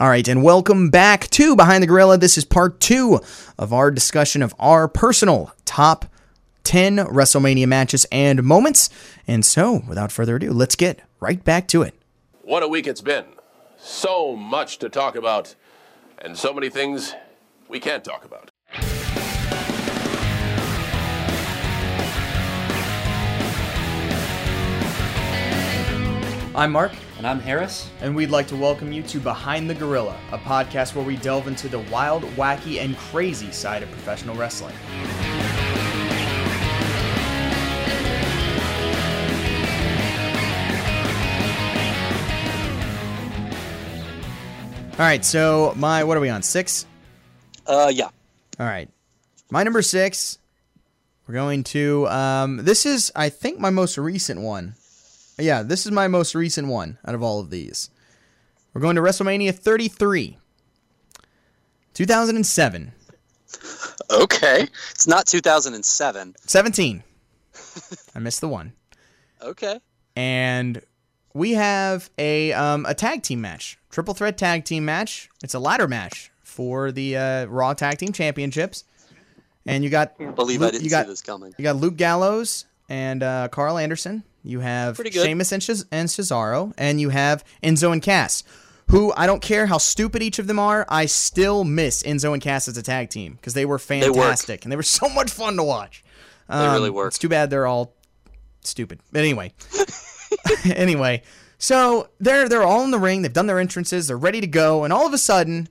All right, and welcome back to Behind the Gorilla. This is part two of our discussion of our personal top 10 WrestleMania matches and moments. And so, without further ado, let's get right back to it. What a week it's been. So much to talk about, and so many things we can't talk about. I'm Mark, And I'm Harris. and we'd like to welcome you to Behind the Gorilla, a podcast where we delve into the wild, wacky, and crazy side of professional wrestling. All right, so my what are we on? Six? Uh, yeah. All right. My number six, we're going to. Um, this is, I think, my most recent one. Yeah, this is my most recent one out of all of these. We're going to WrestleMania 33, 2007, Okay. It's not 2007. 17. I missed the one. Okay. And we have a um, a tag team match, triple threat tag team match. It's a ladder match for the uh, Raw Tag Team Championships. And you got Believe Luke- I didn't you got see this coming. You got Luke Gallows and uh, Karl Anderson. You have. Sheamus and, Cez- and Cesaro, and you have Enzo and Cass, who I don't care how stupid each of them are. I still miss Enzo and Cass as a tag team because they were fantastic and they were so much fun to watch. They really Um, work. It's too bad they're all stupid. But anyway, anyway, so they're they're all in the ring. They've done their entrances. They're ready to go, and all of a sudden,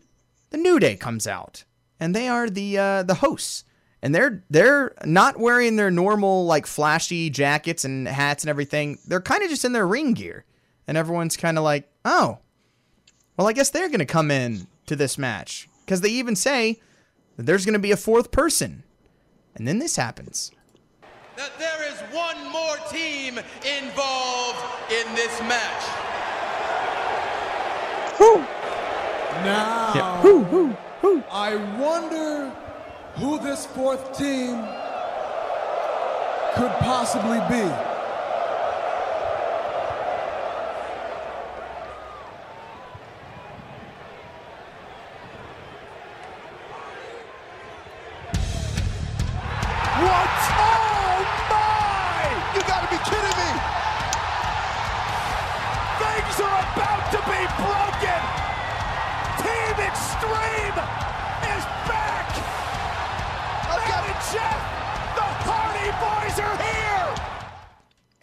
the New Day comes out, and they are the uh, the hosts, and they're they're not wearing their normal like flashy jackets and hats and everything. They're kind of just in their ring gear, and everyone's kind of like, oh, well, I guess they're gonna come in to this match because they even say that there's gonna be a fourth person, and then this happens. that there is one more team involved in this match. Who? Now, Who? Who? Who? I wonder who this fourth team could possibly be. Oh my! You gotta be kidding me! Things are about to be broken!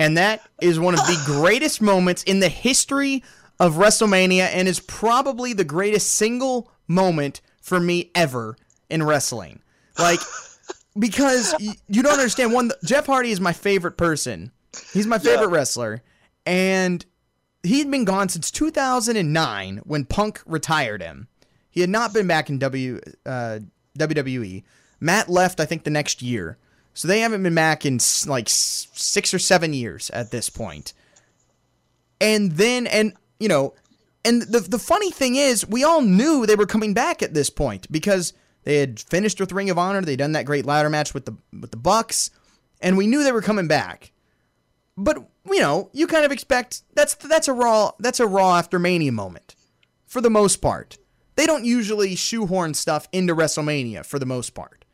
And that is one of the greatest moments in the history of WrestleMania and is probably the greatest single moment for me ever in wrestling. Like, because you don't understand. One, Jeff Hardy is my favorite person. He's my favorite wrestler. And he'd been gone since 2009 when Punk retired him. He had not been back in W uh, WWE. Matt left, I think, the next year. So they haven't been back in like six or seven years at this point. And then, and you know, and the the funny thing is, we all knew they were coming back at this point because they had finished with Ring of Honor. They'd done that great ladder match with the with the Bucks, and we knew they were coming back. But you know, you kind of expect that's that's a raw that's a raw after Mania moment, for the most part. They don't usually shoehorn stuff into WrestleMania for the most part.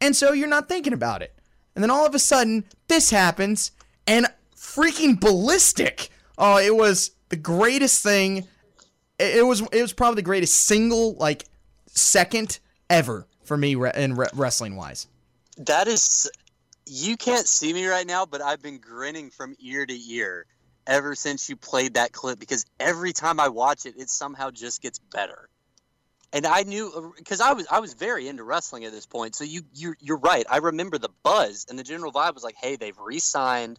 And so you're not thinking about it. And then all of a sudden, this happens, and freaking ballistic. Oh, it was the greatest thing. It was it was probably the greatest single like second ever for me re- in re- wrestling wise. That is. You can't see me right now, but I've been grinning from ear to ear ever since you played that clip because every time I watch it, it somehow just gets better. And I knew because I was I was very into wrestling at this point. So you you you're right. I remember the buzz and the general vibe was like, hey, they've re-signed.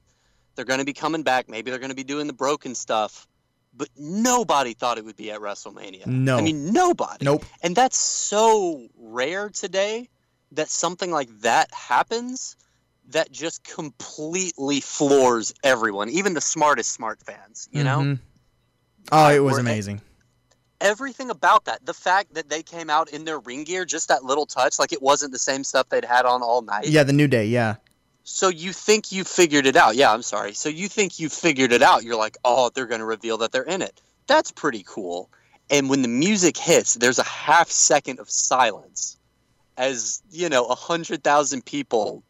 They're going to be coming back. Maybe they're going to be doing the broken stuff. But nobody thought it would be at WrestleMania. No. I mean nobody. Nope. And that's so rare today that something like that happens that just completely floors everyone, even the smartest smart fans, you know? Mhm. Oh, it was We're- amazing. Everything about that, the fact that they came out in their ring gear, just that little touch, like it wasn't the same stuff they'd had on all night. Yeah, the new day. Yeah. So you think you figured it out. Yeah, I'm sorry. So you think you figured it out. You're like, oh, they're going to reveal that they're in it. That's pretty cool. And when the music hits, there's a half second of silence as, you know, a hundred thousand people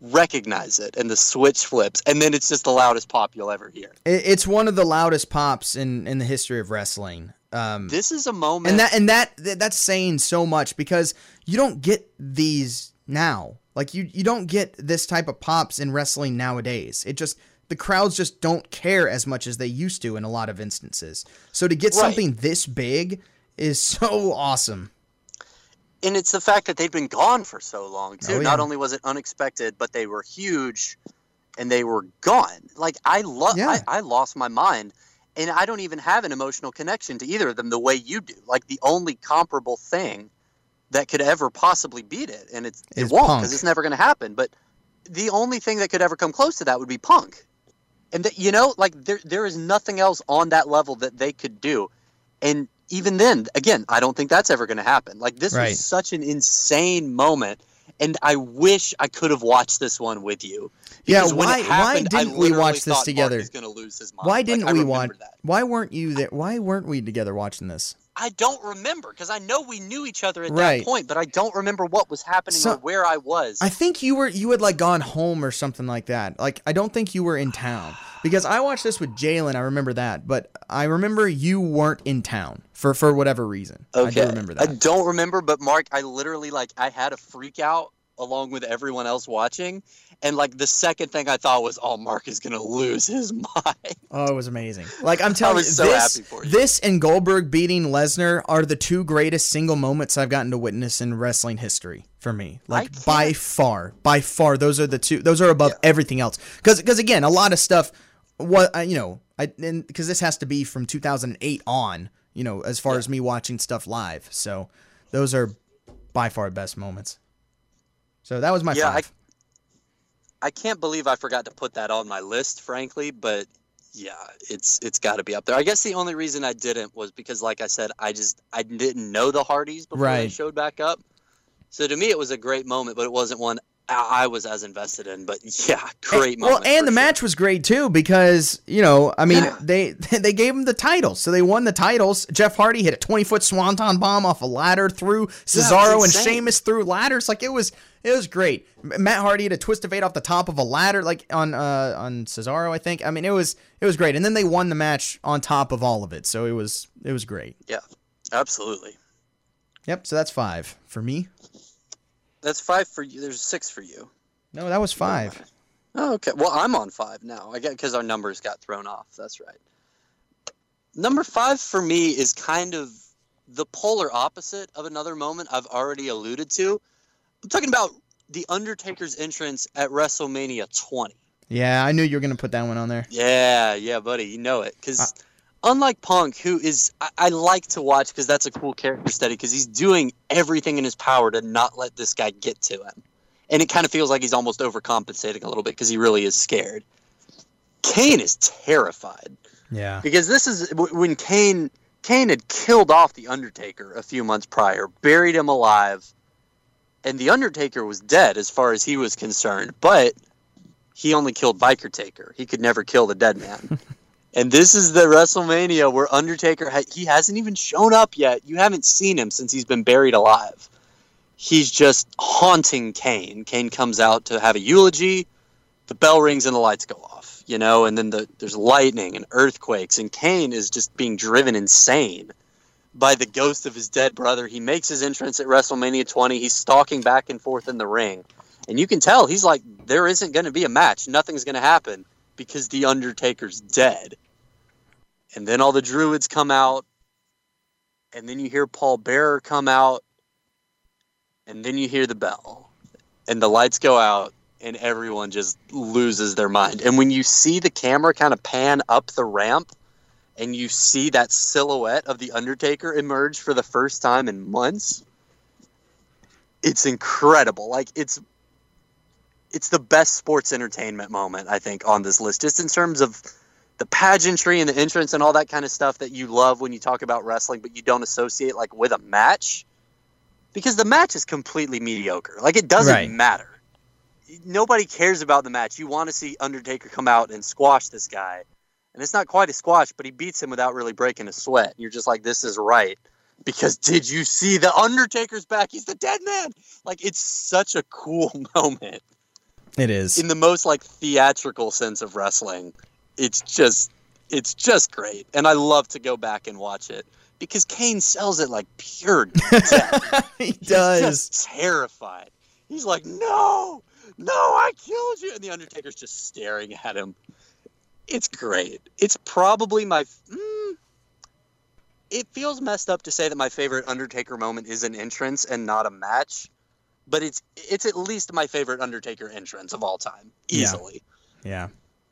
recognize it and the switch flips and then it's just the loudest pop you'll ever hear. It's one of the loudest pops in in the history of wrestling. Um, This is a moment and that and that th- that's saying so much because you don't get these now. Like you you don't get this type of pops in wrestling nowadays. It just the crowds just don't care as much as they used to in a lot of instances. So to get Right. something this big is so awesome. and it's the fact that they've been gone for so long too. Oh, yeah. Not only was it unexpected, but they were huge, and they were gone. Like I love, Yeah. I, I lost my mind, and I don't even have an emotional connection to either of them the way you do. Like the only comparable thing that could ever possibly beat it, and it's it won't because it's never going to happen. But the only thing that could ever come close to that would be Punk, and that you know, like there there is nothing else on that level that they could do, and even then, again, I don't think that's ever going to happen. Like this Right. was such an insane moment, and I wish I could have watched this one with you. Yeah, Because why- why happened, I didn't we watch this together? is gonna lose his mind. Why didn't I we watch? that? Why weren't you there? Why weren't we together watching this? I don't remember because I know we knew each other at Right. that point, but I don't remember what was happening So- or where I was. I think you were you had like gone home or something like that. Like I don't think you were in town because I watched this with Jalen. I remember that, but I remember you weren't in town for for whatever reason. I okay, do remember I don't remember, but Mark, I literally like I had a freak out along with everyone else watching, and like the second thing I thought was, "Oh, Mark is gonna lose his mind." Oh, it was amazing. Like I'm telling you, so this happy for you. this and Goldberg beating Lesnar are the two greatest single moments I've gotten to witness in wrestling history for me. Like by far, by far, those are the two. Those are above everything else. Because because again, a lot of stuff. What I- you know, I because this has to be from 2008 on. You know, as far as me watching stuff live. So those are by far best moments. So that was my Yeah, five. I can't believe I forgot to put that on my list, frankly, but yeah, it's it's got to be up there. I guess the only reason I didn't was because, like I said, I just I didn't know the Hardys before they showed back up. So to me, it was a great moment, but it wasn't one I was as invested in. But yeah, great well, and the sure. match was great too because you know, I mean, Yeah. they they gave him the titles, so they won the titles. Jeff Hardy hit a twenty foot swanton bomb off a ladder through Cesaro and insane. Sheamus through ladders. Like it was, it was great. Matt Hardy had a twist of fate off the top of a ladder, like on uh on Cesaro, I think. I mean, it was it was great, and then they won the match on top of all of it, so it was it was great. Yeah, absolutely. Yep. So that's five for me. That's five for you. There's six for you. No, that was five. Oh, okay. Well, I'm on five now. I get because our numbers got thrown off. That's right. Number five for me is kind of the polar opposite of another moment I've already alluded to. I'm talking about the Undertaker's entrance at WrestleMania 20. Yeah, I knew you were gonna put that one on there. Yeah, yeah, buddy, you know it. Because unlike Punk, who is I, I like to watch because that's a cool character study because he's doing everything in his power to not let this guy get to him, and it kind of feels like he's almost overcompensating a little bit because he really is scared. Kane is terrified Yeah. because this is when Kane Kane had killed off the Undertaker a few months prior, buried him alive, and the Undertaker was dead as far as he was concerned. But he only killed Biker Taker. He could never kill the dead man. and this is the WrestleMania where Undertaker ha- he hasn't even shown up yet. You haven't seen him since he's been buried alive. He's just haunting Kane. Kane comes out to have a eulogy. The bell rings and the lights go off, you know, and then the, there's lightning and earthquakes, and Kane is just being driven insane by the ghost of his dead brother. He makes his entrance at WrestleMania 20. He's stalking back and forth in the ring. And you can tell he's like, there isn't going to be a match. Nothing's going to happen because The Undertaker's dead. And then all the Druids come out. And then you hear Paul Bearer come out. And then you hear the bell. And the lights go out. And everyone just loses their mind. And when you see the camera kind of pan up the ramp, and you see that silhouette of the Undertaker emerge for the first time in months, it's incredible. Like it's it's the best sports entertainment moment I think on this list, just in terms of the pageantry and the entrance and all that kind of stuff that you love when you talk about wrestling, but you don't associate like with a match because the match is completely mediocre. Like it doesn't Right. matter. Nobody cares about the match. You want to see Undertaker come out and squash this guy and it's not quite a squash, but he beats him without really breaking a sweat. You're just like, this is right. Because did you see the Undertaker's back? He's the dead man. Like it's such a cool moment It is. in the most like theatrical sense of wrestling. It's just it's just great. And I love to go back and watch it because Kane sells it like pure death. he He's does. just terrified. He's like, "No, no, I killed you," and the Undertaker's just staring at him. It's great. It's probably my. Mm, it feels messed up to say that my favorite Undertaker moment is an entrance and not a match, but it's it's at least my favorite Undertaker entrance of all time, easily. Yeah. yeah.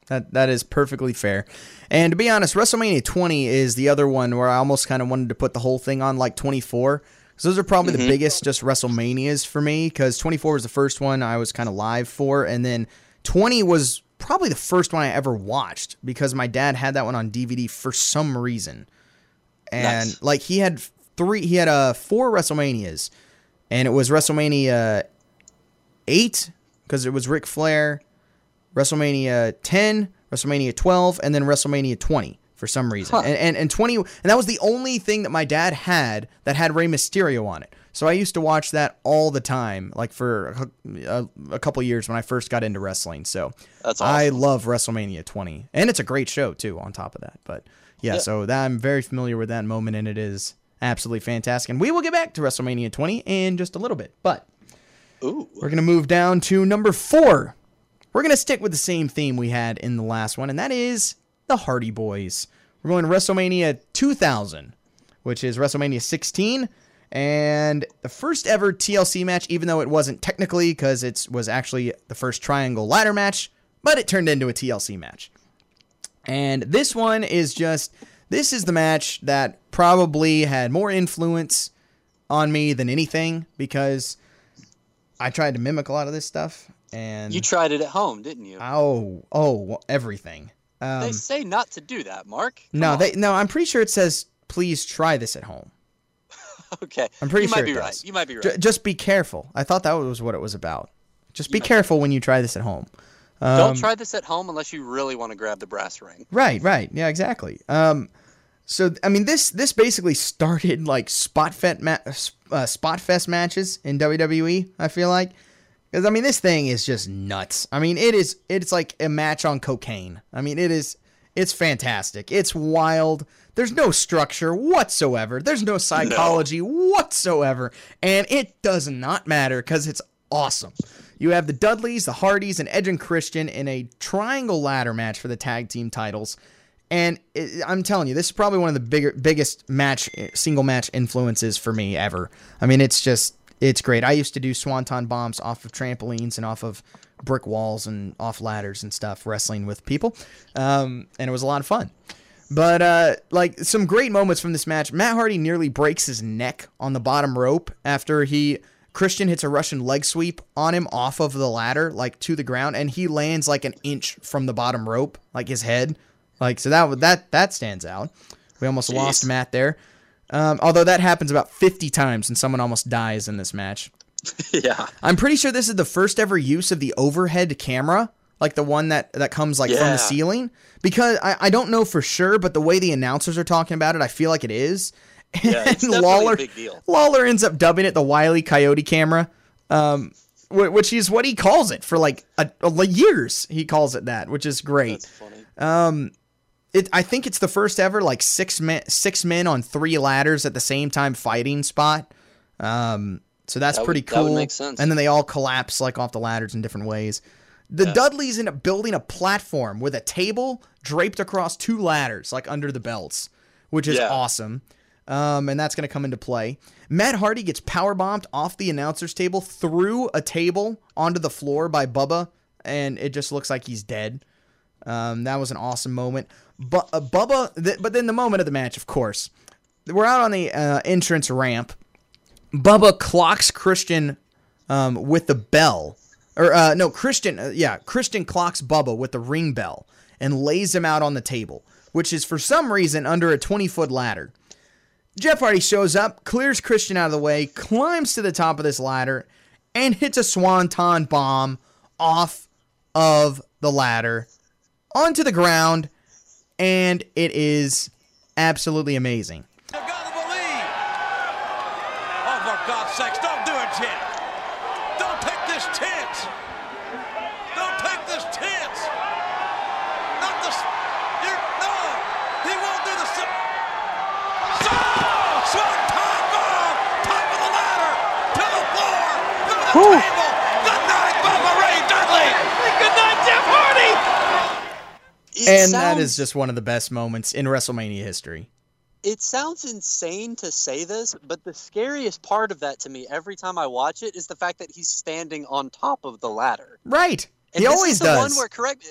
That that is perfectly fair. And to be honest, WrestleMania 20 is the other one where I almost kind of wanted to put the whole thing on like 24. So those are probably the biggest just WrestleManias for me because 24 was the first one I was kind of live for, and then 20 was probably the first one I ever watched because my dad had that one on DVD for some reason. And Nice. like he had three, he had uh four WrestleManias, and it was WrestleMania eight because it was Ric Flair, WrestleMania 10, WrestleMania 12, and then WrestleMania 20 for some reason. Huh. And, and and 20 and that was the only thing that my dad had that had Rey Mysterio on it. So I used to watch that all the time, like for a, a couple years when I first got into wrestling. So That's I love WrestleMania 20, and it's a great show too. On top of that, but yeah, Yeah. so that I'm very familiar with that moment, and it is absolutely fantastic. And we will get back to WrestleMania 20 in just a little bit, but Ooh, we're gonna move down to number four. We're gonna stick with the same theme we had in the last one, and that is the Hardy Boys. We're going to WrestleMania 2000, which is WrestleMania 16, and the first ever TLC match, even though it wasn't technically because it was actually the first triangle ladder match, but it turned into a TLC match. And this one is just this is the match that probably had more influence on me than anything because I tried to mimic a lot of this stuff and you tried it at home, didn't you? oh oh everything. Um, they say not to do that, Mark. Come no, on. they no. I'm pretty sure it says please try this at home. Okay, I'm pretty you sure might be right. does. You might be right. J- just be careful. I thought that was what it was about. Just be careful when you try this at home. Don't Um, try this at home unless you really want to grab the brass ring. Right, right. Yeah, exactly. Um, so I mean, this this basically started like spot fet ma- uh, spot fest matches in WWE. I feel like because I mean, this thing is just nuts. I mean, it is it's like a match on cocaine. I mean, it is it's fantastic. It's wild. There's no structure whatsoever. There's no psychology whatsoever, and it does not matter because it's awesome. You have the Dudleys, the Hardys, and Edge and Christian in a triangle ladder match for the tag team titles. And it, I'm telling you, this is probably one of the bigger, biggest match, single match influences for me ever. I mean, it's just, it's great. I used to do swanton bombs off of trampolines and off of brick walls and off ladders and stuff, wrestling with people. Um, and it was a lot of fun. But uh, like some great moments from this match. Matt Hardy nearly breaks his neck on the bottom rope after he Christian hits a Russian leg sweep on him off of the ladder, like to the ground, and he lands like an inch from the bottom rope, like his head. Like so that that that stands out. We almost lost Matt there. Um, although that happens about 50 times and someone almost dies in this match. yeah. I'm pretty sure this is the first ever use of the overhead camera, like the one that that comes like from the ceiling. Because I, I don't know for sure, but the way the announcers are talking about it, I feel like it is. Yeah, it's definitely a Lawler, big deal. Lawler ends up dubbing it the Wiley Coyote camera, um, which is what he calls it for like a, a- years. He calls it that, which is great. That's funny. It, I think it's the first ever like six men six men on three ladders at the same time fighting spot. Um, so that's That pretty that would cool. And then they all collapse like off the ladders in different ways. The Dudleys end up building a platform with a table draped across two ladders, like under the belts, which is Yeah. awesome. Um, and that's going to come into play. Matt Hardy gets power bombed off the announcer's table through a table onto the floor by Bubba, and it just looks like he's dead. Um, that was an awesome moment. But uh, Bubba, th- but then the moment of the match, of course, we're out on the uh, entrance ramp. Bubba clocks Christian um, with the bell, or uh, no, Christian, uh, yeah, Christian clocks Bubba with the ring bell and lays him out on the table, which is for some reason under a 20 foot ladder. Jeff Hardy shows up, clears Christian out of the way, climbs to the top of this ladder, and hits a swanton bomb off of the ladder onto the ground. and it is absolutely amazing. You gotta believe. Oh, for God's sakes, don't do it, Jen. Don't take this chance. Don't take this chance. Not the. You're, no, he won't do the. si- So, swanton bomb, top of the ladder, to the floor, through the table. Good night, Bubba Ray Dudley. Good night, Jeff Hardy. It And that sounds- is just one of the best moments in WrestleMania history. it sounds insane to say this, but the scariest part of that to me every time I watch it is the fact that he's standing on top of the ladder. Right. And he this always is the does. one where correct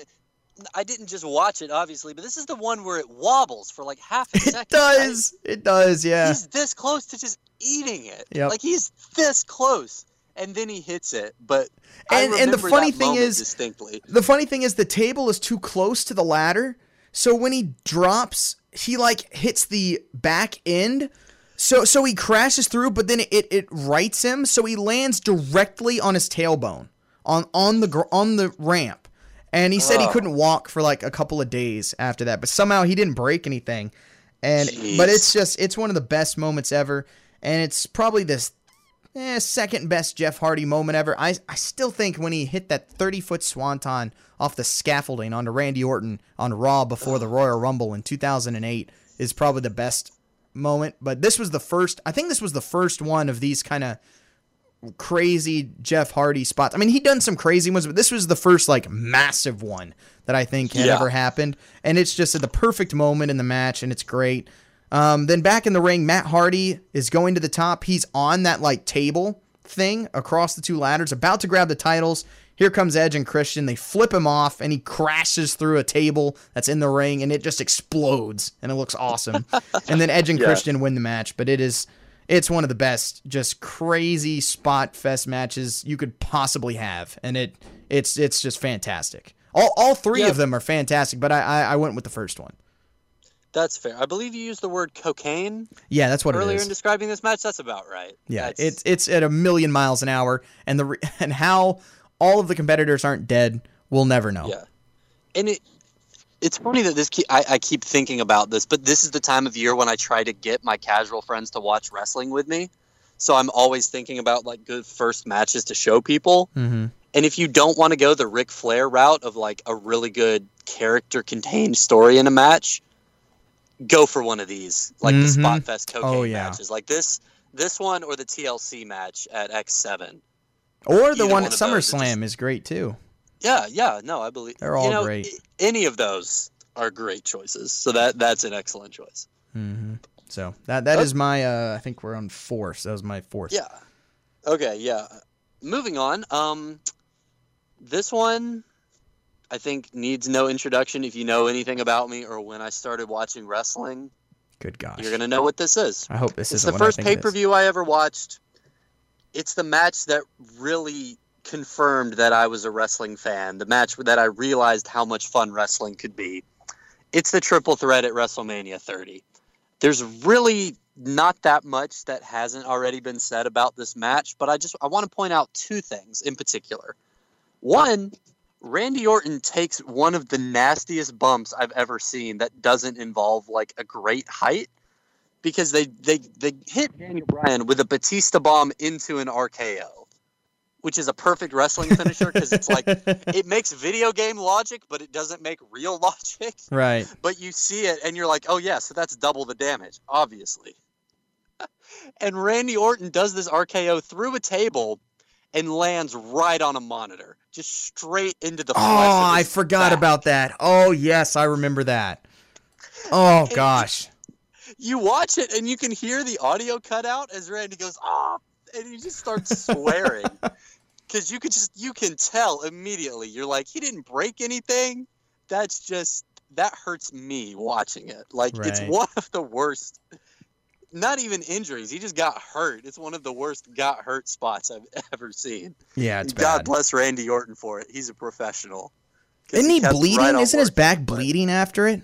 I didn't just watch it obviously, but this is the one where it wobbles for like half a second. it does. It does, yeah. He's this close to just eating it. Yep. Like he's this close. And then he hits it, but And- and the funny thing is- distinctly. The funny thing is the table is too close to the ladder, so when he drops, he like hits the back end. So so he crashes through, but then it it rights him, so he lands directly on his tailbone on on the gr- on the ramp. And he said he Oh. couldn't walk for like a couple of days after that, but somehow he didn't break anything. And but it's just it's one of the best moments ever, and it's probably this eh, second best Jeff Hardy moment ever. I, I still think when he hit that 30 foot swanton off the scaffolding onto Randy Orton on Raw before the Royal Rumble in 2008 is probably the best moment. But this was the first, I think this was the first one of these kind of crazy Jeff Hardy spots. I mean, he'd done some crazy ones, but this was the first like massive one that I think had Yeah. ever happened. And it's just at the perfect moment in the match, and it's great. Um, then back in the ring, Matt Hardy is going to the top. He's on that like table thing across the two ladders, about to grab the titles. Here comes Edge and Christian. They flip him off, and he crashes through a table that's in the ring, and it just explodes, and it looks awesome. and then Edge and Yeah. Christian win the match, but it is it's one of the best, just crazy spot fest matches you could possibly have, and it it's it's just fantastic. All all three Yeah. of them are fantastic, but I, I I went with the first one. That's fair. I believe you used the word cocaine Yeah, that's what it earlier in describing this match. That's about right. Yeah, That's- it's it's at a million miles an hour, and the re- and how all of the competitors aren't dead, we'll never know. Yeah, and it it's funny that this. Keep, I, I keep thinking about this, but this is the time of year when I try to get my casual friends to watch wrestling with me. So I'm always thinking about like good first matches to show people. hmm And if you don't want to go the Ric Flair route of like a really good character contained story in a match, go for one of these, like the Mhm. Spot Fest cocaine Oh, yeah. matches, like this this one or the TLC match at X7. Or the Either one one at it SummerSlam is great too. Yeah, yeah, no, I believe They're all you know, great. Any of those are great choices. So that that's an excellent choice. hmm So that that Oh. is my. Uh, I think we're on four. So that was my fourth. Yeah. Okay, yeah. Moving on. Um this one I think needs no introduction if you know anything about me or when I started watching wrestling, Good gosh. you're going to know what this is. I hope this is the first think it is. pay-per-view I ever watched. It's the match that really confirmed that I was a wrestling fan. The match that I realized how much fun wrestling could be. It's the triple threat at WrestleMania 30. There's really not that much that hasn't already been said about this match, but I just I want to point out two things in particular. One, Randy Orton takes one of the nastiest bumps I've ever seen that doesn't involve like a great height because they they they hit Daniel Bryan with a Batista bomb into an RKO, which is a perfect wrestling finisher because it's like it makes video game logic, but it doesn't make real logic. right. But you see it and you're like, oh yeah, so that's double the damage, obviously. and Randy Orton does this RKO through a table and lands right on a monitor, just straight into the. Oh, I forgot back. about that. Oh yes, I remember that. Oh gosh. you watch it and you can hear the audio cut out as Randy goes, "Ah," and he just starts swearing. Cuz you could just you can tell immediately. You're like, he didn't break anything. That's just that hurts me watching it. Like it's one of the worst not even injuries. He just got hurt. It's one of the worst got hurt spots I've ever seen. Yeah, it's God bad. bless Randy Orton for it. He's a professional. Isn't he kept bleeding? right Isn't his back bleeding after it?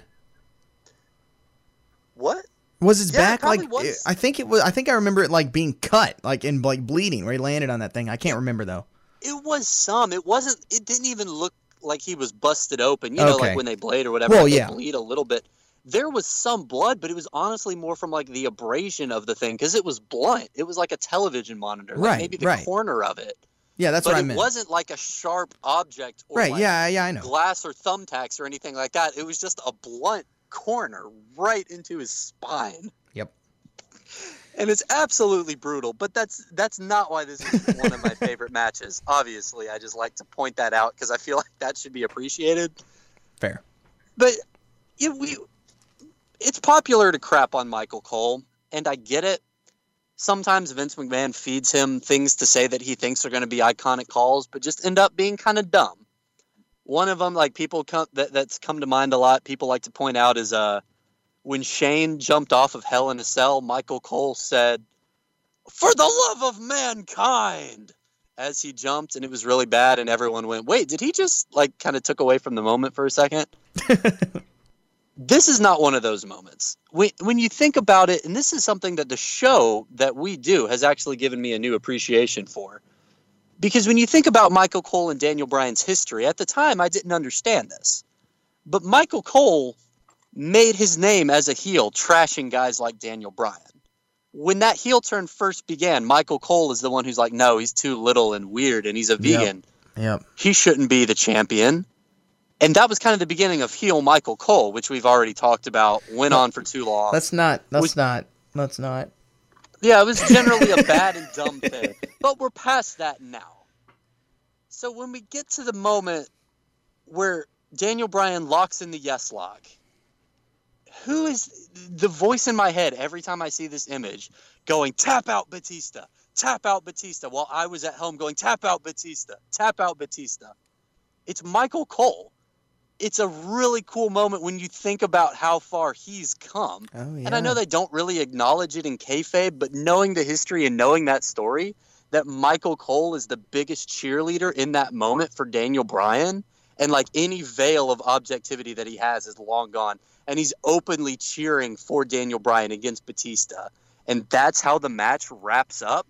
What? Was his Yeah, back like? was. I think it was. I think I remember it like being cut, like and like bleeding where he landed on that thing. I can't remember though. It was some. It wasn't. It didn't even look like he was busted open. You know, Okay. like when they blade or whatever, Well, yeah. bleed a little bit. There was some blood, but it was honestly more from like the abrasion of the thing because it was blunt. It was like a television monitor, like Right, maybe the right. corner of it. Yeah, that's but what I meant. it wasn't like a sharp object or right? like yeah, yeah, I know. glass or thumbtacks or anything like that. It was just a blunt corner right into his spine. Yep. And it's absolutely brutal, but that's that's not why this is one of my favorite matches. Obviously, I just like to point that out because I feel like that should be appreciated. Fair. But yeah, we it's popular to crap on Michael Cole, and I get it. Sometimes Vince McMahon feeds him things to say that he thinks are going to be iconic calls, but just end up being kind of dumb. One of them, like people come that, that's come to mind a lot. People like to point out is uh when Shane jumped off of Hell in a Cell, Michael Cole said, "For the love of mankind." As he jumped, and it was really bad, and everyone went, "Wait, did he just like kind of took away from the moment for a second? this is not one of those moments. When, when you think about it, and this is something that the show that we do has actually given me a new appreciation for. Because when you think about Michael Cole and Daniel Bryan's history, at the time I didn't understand this. But Michael Cole made his name as a heel, trashing guys like Daniel Bryan. When that heel turn first began, Michael Cole is the one who's like, no, he's too little and weird and he's a Yep. vegan. Yep. He shouldn't be the champion. And that was kind of the beginning of heel Michael Cole, which we've already talked about, went on for too long. Let's not. Was- not. Let's not. Yeah, it was generally a bad and dumb thing. But we're past that now. So when we get to the moment where Daniel Bryan locks in the yes lock, who is the voice in my head every time I see this image going, tap out Batista, tap out Batista, while I was at home going, tap out Batista, tap out Batista? It's Michael Cole. It's a really cool moment when you think about how far he's come. Oh yeah. And I know they don't really acknowledge it in kayfabe, but knowing the history and knowing that story, that Michael Cole is the biggest cheerleader in that moment for Daniel Bryan, and like any veil of objectivity that he has is long gone, and he's openly cheering for Daniel Bryan against Batista, and that's how the match wraps up.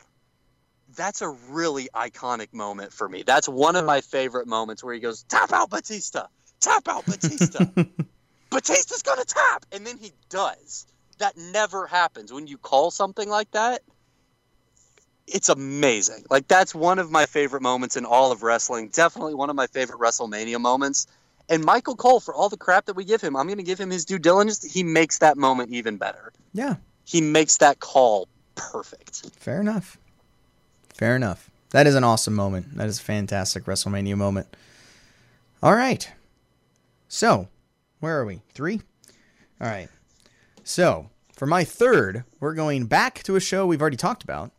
That's a really iconic moment for me. That's one of oh. my favorite moments where he goes, "Tap out Batista, tap out Batista." Batista's gonna tap, and then he does. That never happens when you call something like that. It's amazing. Like that's one of my favorite moments in all of wrestling. Definitely one of my favorite WrestleMania moments. And Michael Cole, for all the crap that we give him, I'm going to give him his due diligence. He makes that moment even better. Yeah. He makes that call perfect. Fair enough. Fair enough. That is an awesome moment. That is a fantastic WrestleMania moment. All right. So, where are we? Three? All right. So, for my third, we're going back to a show we've already talked about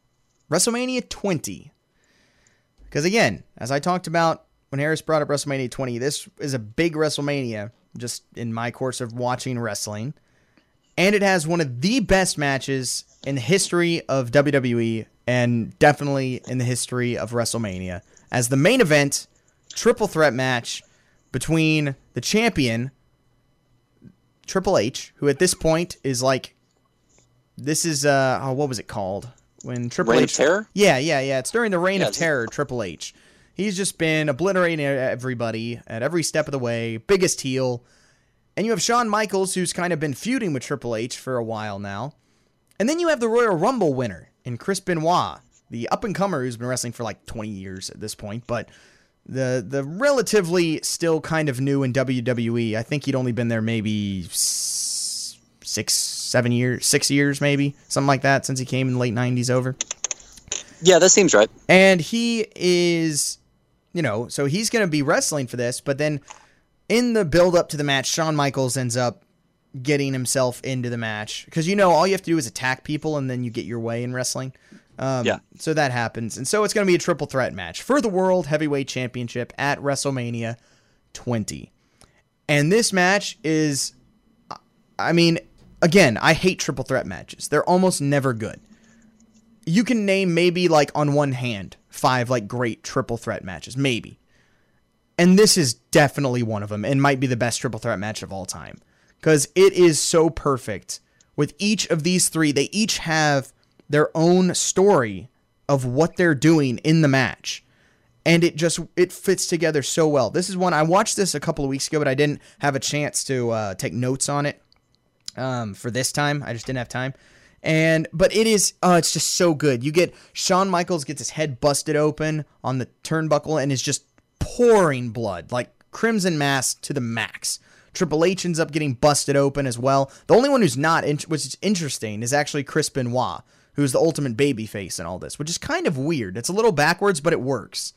WrestleMania 20. Because, again, as I talked about when Harris brought up WrestleMania 20, this is a big WrestleMania just in my course of watching wrestling and it has one of the best matches in the history of WWE and definitely in the history of WrestleMania as the main event triple threat match between the champion Triple H, who at this point is like this is uh oh, what was it called when Triple Reign H of Terror? Yeah, yeah, yeah. It's during the Reign Yeah, of Terror, Triple H. He's just been obliterating everybody at every step of the way, biggest heel. And you have Shawn Michaels, who's kind of been feuding with Triple H for a while now. And then you have the Royal Rumble winner in Chris Benoit, the up and comer who's been wrestling for like 20 years at this point, but the the relatively still kind of new in WWE. I think he'd only been there maybe six, seven years, six years maybe, something like that, since he came in the late 90s over. Yeah, that seems right. And he is, you know, so he's going to be wrestling for this, but then in the build up to the match, Shawn Michaels ends up getting himself into the match because you know all you have to do is attack people and then you get your way in wrestling. Um, Yeah. So that happens, and so it's going to be a triple threat match for the World Heavyweight Championship at WrestleMania 20. And this match is, I mean, again, I hate triple threat matches. They're almost never good you can name maybe like on one hand five like great triple threat matches, maybe. And this is definitely one of them and might be the best triple threat match of all time because it is so perfect. With each of these three, they each have their own story of what they're doing in the match. and it just it fits together so well. This is one I watched this a couple of weeks ago, but I didn't have a chance to uh, take notes on it um, for this time. I just didn't have time. And but it is oh, it's just so good. You get Shawn Michaels gets his head busted open on the turnbuckle and is just pouring blood, like crimson mass to the max. Triple H ends up getting busted open as well. The only one who's not, which is interesting, is actually Chris Benoit, who's the ultimate babyface in all this, which is kind of weird. It's a little backwards, but it works.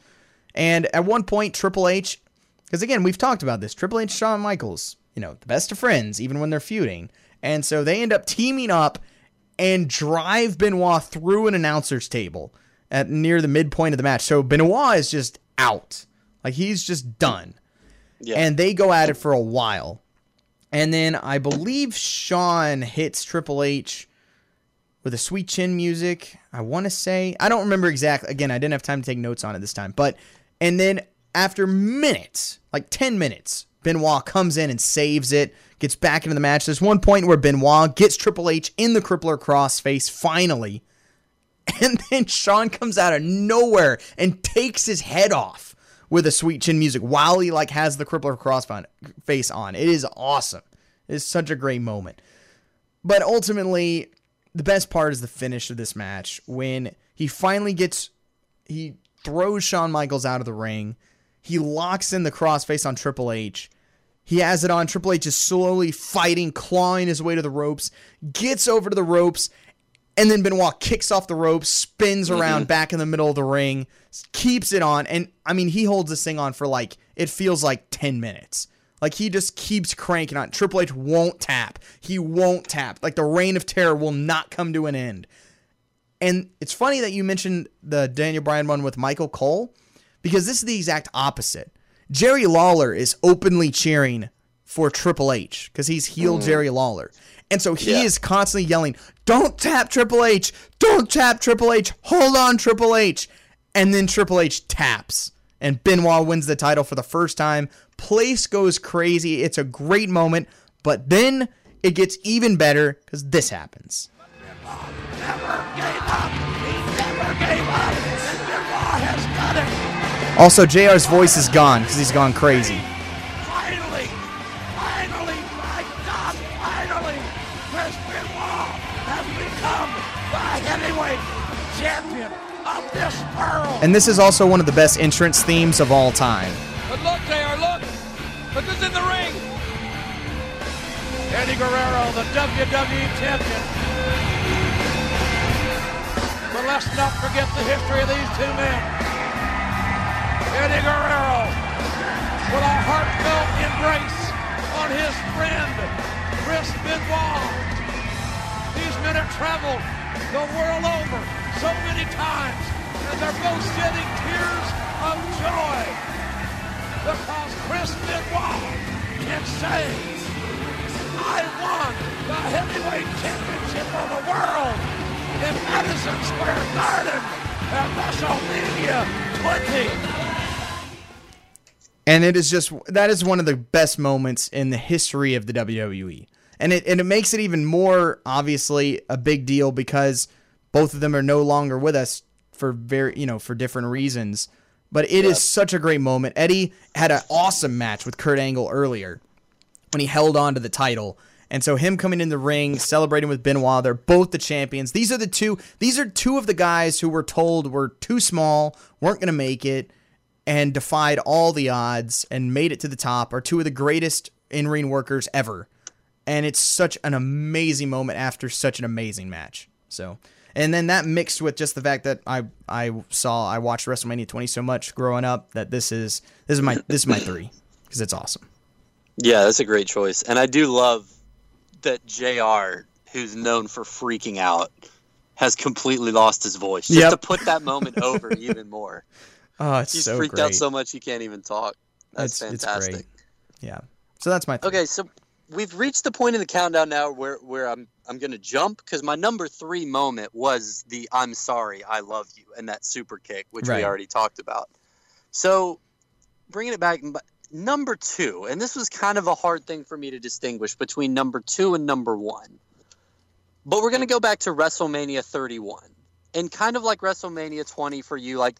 And at one point, Triple H, because again, we've talked about this, Triple H, Shawn Michaels, you know, the best of friends, even when they're feuding. And so they end up teaming up and drive Benoit through an announcer's table at near the midpoint of the match. So Benoit is just out. Like he's just done. Yeah. And they go at it for a while. And then I believe Shawn hits Triple H with a sweet chin music. I want to say, I don't remember exactly. Again, I didn't have time to take notes on it this time. But, and then after minutes, like 10 minutes, Benoit comes in and saves it, gets back into the match. There's one point where Benoit gets Triple H in the crippler crossface finally. And then Shawn comes out of nowhere and takes his head off with a sweet chin music while he like has the crippler Crossface on. It is awesome. It is such a great moment. But ultimately, the best part is the finish of this match when he finally gets he throws Shawn Michaels out of the ring. He locks in the crossface on Triple H. He has it on. Triple H is slowly fighting, clawing his way to the ropes, gets over to the ropes, and then Benoit kicks off the ropes, spins around mm-hmm. back in the middle of the ring, keeps it on. And I mean, he holds this thing on for like, it feels like 10 minutes. Like he just keeps cranking on. Triple H won't tap. He won't tap. Like the reign of terror will not come to an end. And it's funny that you mentioned the Daniel Bryan one with Michael Cole because this is the exact opposite. Jerry Lawler is openly cheering for Triple H because he's healed mm. Jerry Lawler. And so he yeah. is constantly yelling, Don't tap Triple H! Don't tap Triple H! Hold on, Triple H! And then Triple H taps. And Benoit wins the title for the first time. Place goes crazy. It's a great moment. But then it gets even better because this happens. Also, JR's voice is gone because he's gone crazy. Finally, finally, my God, finally, Chris Benoit has become heavyweight champion of this world. And this is also one of the best entrance themes of all time. But look, JR, look. Look who's in the ring. Eddie Guerrero, the WWE champion. But let's not forget the history of these two men. Eddie Guerrero with a heartfelt embrace on his friend, Chris Benoit. These men have traveled the world over so many times, and they're both shedding because Chris Benoit can say, I won the heavyweight championship of the world in Madison Square Garden at WrestleMania 20 and it is just that is one of the best moments in the history of the WWE. And it and it makes it even more obviously a big deal because both of them are no longer with us for very you know for different reasons. But it yeah. is such a great moment. Eddie had an awesome match with Kurt Angle earlier when he held on to the title. And so him coming in the ring, celebrating with Benoit, they're both the champions. These are the two these are two of the guys who were told were too small, weren't gonna make it and defied all the odds and made it to the top are two of the greatest in ring workers ever. And it's such an amazing moment after such an amazing match. So, and then that mixed with just the fact that I I saw I watched WrestleMania 20 so much growing up that this is this is my this is my three because it's awesome. Yeah, that's a great choice, and I do love that Jr. who's known for freaking out has completely lost his voice just yep. to put that moment over even more. Oh, it's He's so freaked great. out so much he can't even talk. That's it's, fantastic. It's yeah. So that's my. Okay, so we've reached the point in the countdown now where where I'm I'm gonna jump because my number three moment was the "I'm sorry, I love you" and that super kick, which right. we already talked about. So bringing it back, number two, and this was kind of a hard thing for me to distinguish between number two and number one. But we're gonna go back to WrestleMania 31, and kind of like WrestleMania 20 for you, like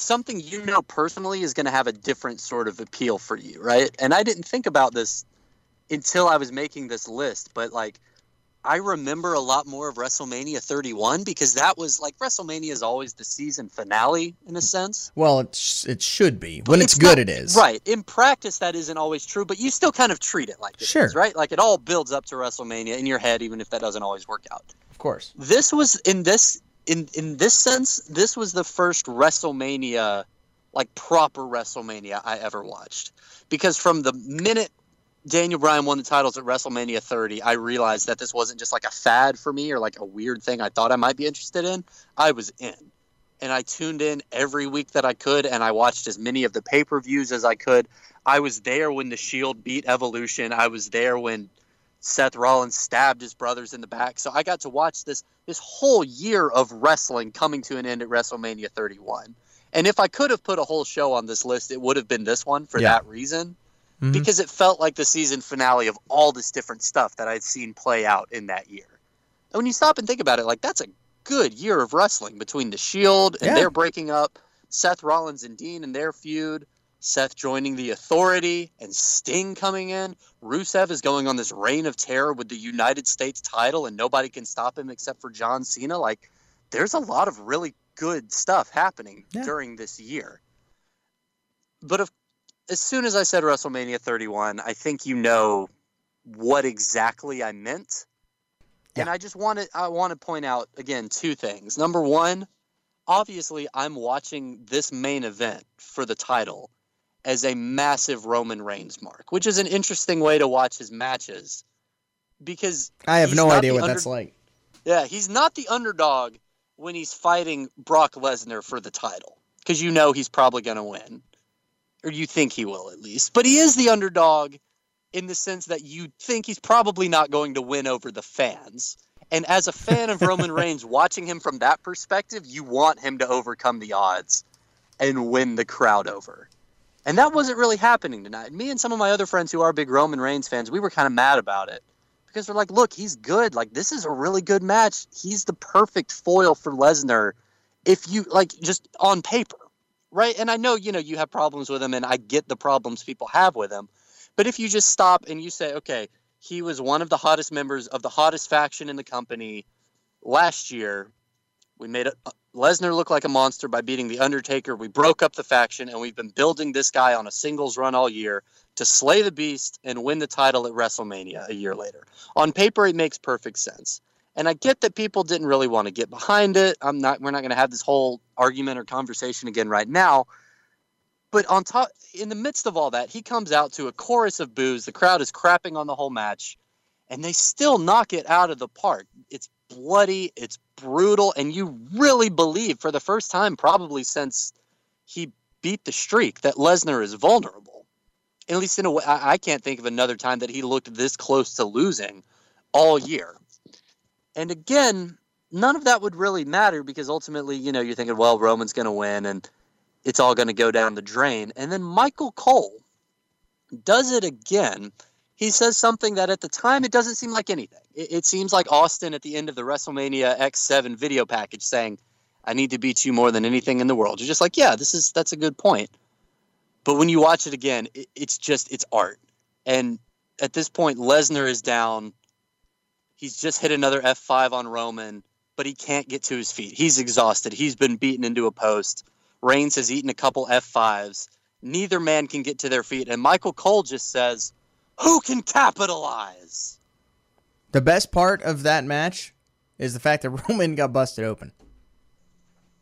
something you know personally is going to have a different sort of appeal for you, right? And I didn't think about this until I was making this list, but like I remember a lot more of WrestleMania 31 because that was like WrestleMania is always the season finale in a sense. Well, it sh- it should be when it's, good. not- it is Right. In practice, that isn't always true, but you still kind of treat it like it is, Sure. right? Like it all builds up to WrestleMania in your head, even if that doesn't always work out. Of course. This was in this in in this sense, this was the first WrestleMania, like proper WrestleMania I ever watched, because from the minute Daniel Bryan won the titles at WrestleMania 30, I realized that this wasn't just like a fad for me or like a weird thing I thought I might be interested in. I was in. And I tuned in every week that I could and I watched as many of the pay per views as I could. I was there when The Shield beat Evolution. I was there when Seth Rollins stabbed his brothers in the back. So I got to watch this this whole year of wrestling coming to an end at WrestleMania 31. And if I could have put a whole show on this list, it would have been this one for Yeah. that reason Mhm. because it felt like the season finale of all this different stuff that I'd seen play out in that year. And when you stop and think about it, like that's a good year of wrestling between the Shield and Yeah. their breaking up, Seth Rollins and Dean and their feud, Seth joining the Authority, and Sting coming in. Rusev is going on this reign of terror with the United States title, and nobody can stop him except for John Cena. Like, there's a lot of really good stuff happening Yeah. during this year. But if, as soon as I said WrestleMania 31, I think you know what exactly I meant. Yeah. And I just wanted I want to point out again two things. Number one, obviously I'm watching this main event for the title as a massive Roman Reigns mark, which is an interesting way to watch his matches because I have no idea what under- that's like. yeah, he's not the underdog when he's fighting Brock Lesnar for the title because you know he's probably going to win, or you think he will at least. But he is the underdog in the sense that you think he's probably not going to win over the fans. And as a fan of Roman Reigns, watching him from that perspective, you want him to overcome the odds and win the crowd over. And that wasn't really happening tonight. Me and some of my other friends who are big Roman Reigns fans, we were kind of mad about it because we're like, look, he's good. Like this is a really good match. He's the perfect foil for Lesnar if you like just on paper. Right? And I know, you know, you have problems with him and I get the problems people have with him. But if you just stop and you say, okay, he was one of the hottest members of the hottest faction in the company last year. We made a, uh, Lesnar look like a monster by beating The Undertaker. We broke up the faction, and we've been building this guy on a singles run all year to slay the beast and win the title at WrestleMania a year later. On paper, it makes perfect sense. And I get that people didn't really want to get behind it. I'm not. We're not going to have this whole argument or conversation again right now. But on top, in the midst of all that, he comes out to a chorus of boos. The crowd is crapping on the whole match, and they still knock it out of the park. It's bloody, it's brutal, and you really believe for the first time, probably since he beat the streak, that Lesnar is vulnerable. At least in a way, I I can't think of another time that he looked this close to losing all year. And again, none of that would really matter because ultimately, you know, you're thinking, well, Roman's going to win and it's all going to go down the drain. And then Michael Cole does it again. He says something that at the time it doesn't seem like anything. It, it seems like Austin at the end of the WrestleMania X7 video package saying, I need to beat you more than anything in the world. You're just like, yeah, this is that's a good point. But when you watch it again, it, it's just it's art. And at this point, Lesnar is down. He's just hit another F5 on Roman, but he can't get to his feet. He's exhausted. He's been beaten into a post. Reigns has eaten a couple F5s. Neither man can get to their feet. And Michael Cole just says, Who can capitalize? The best part of that match is the fact that Roman got busted open.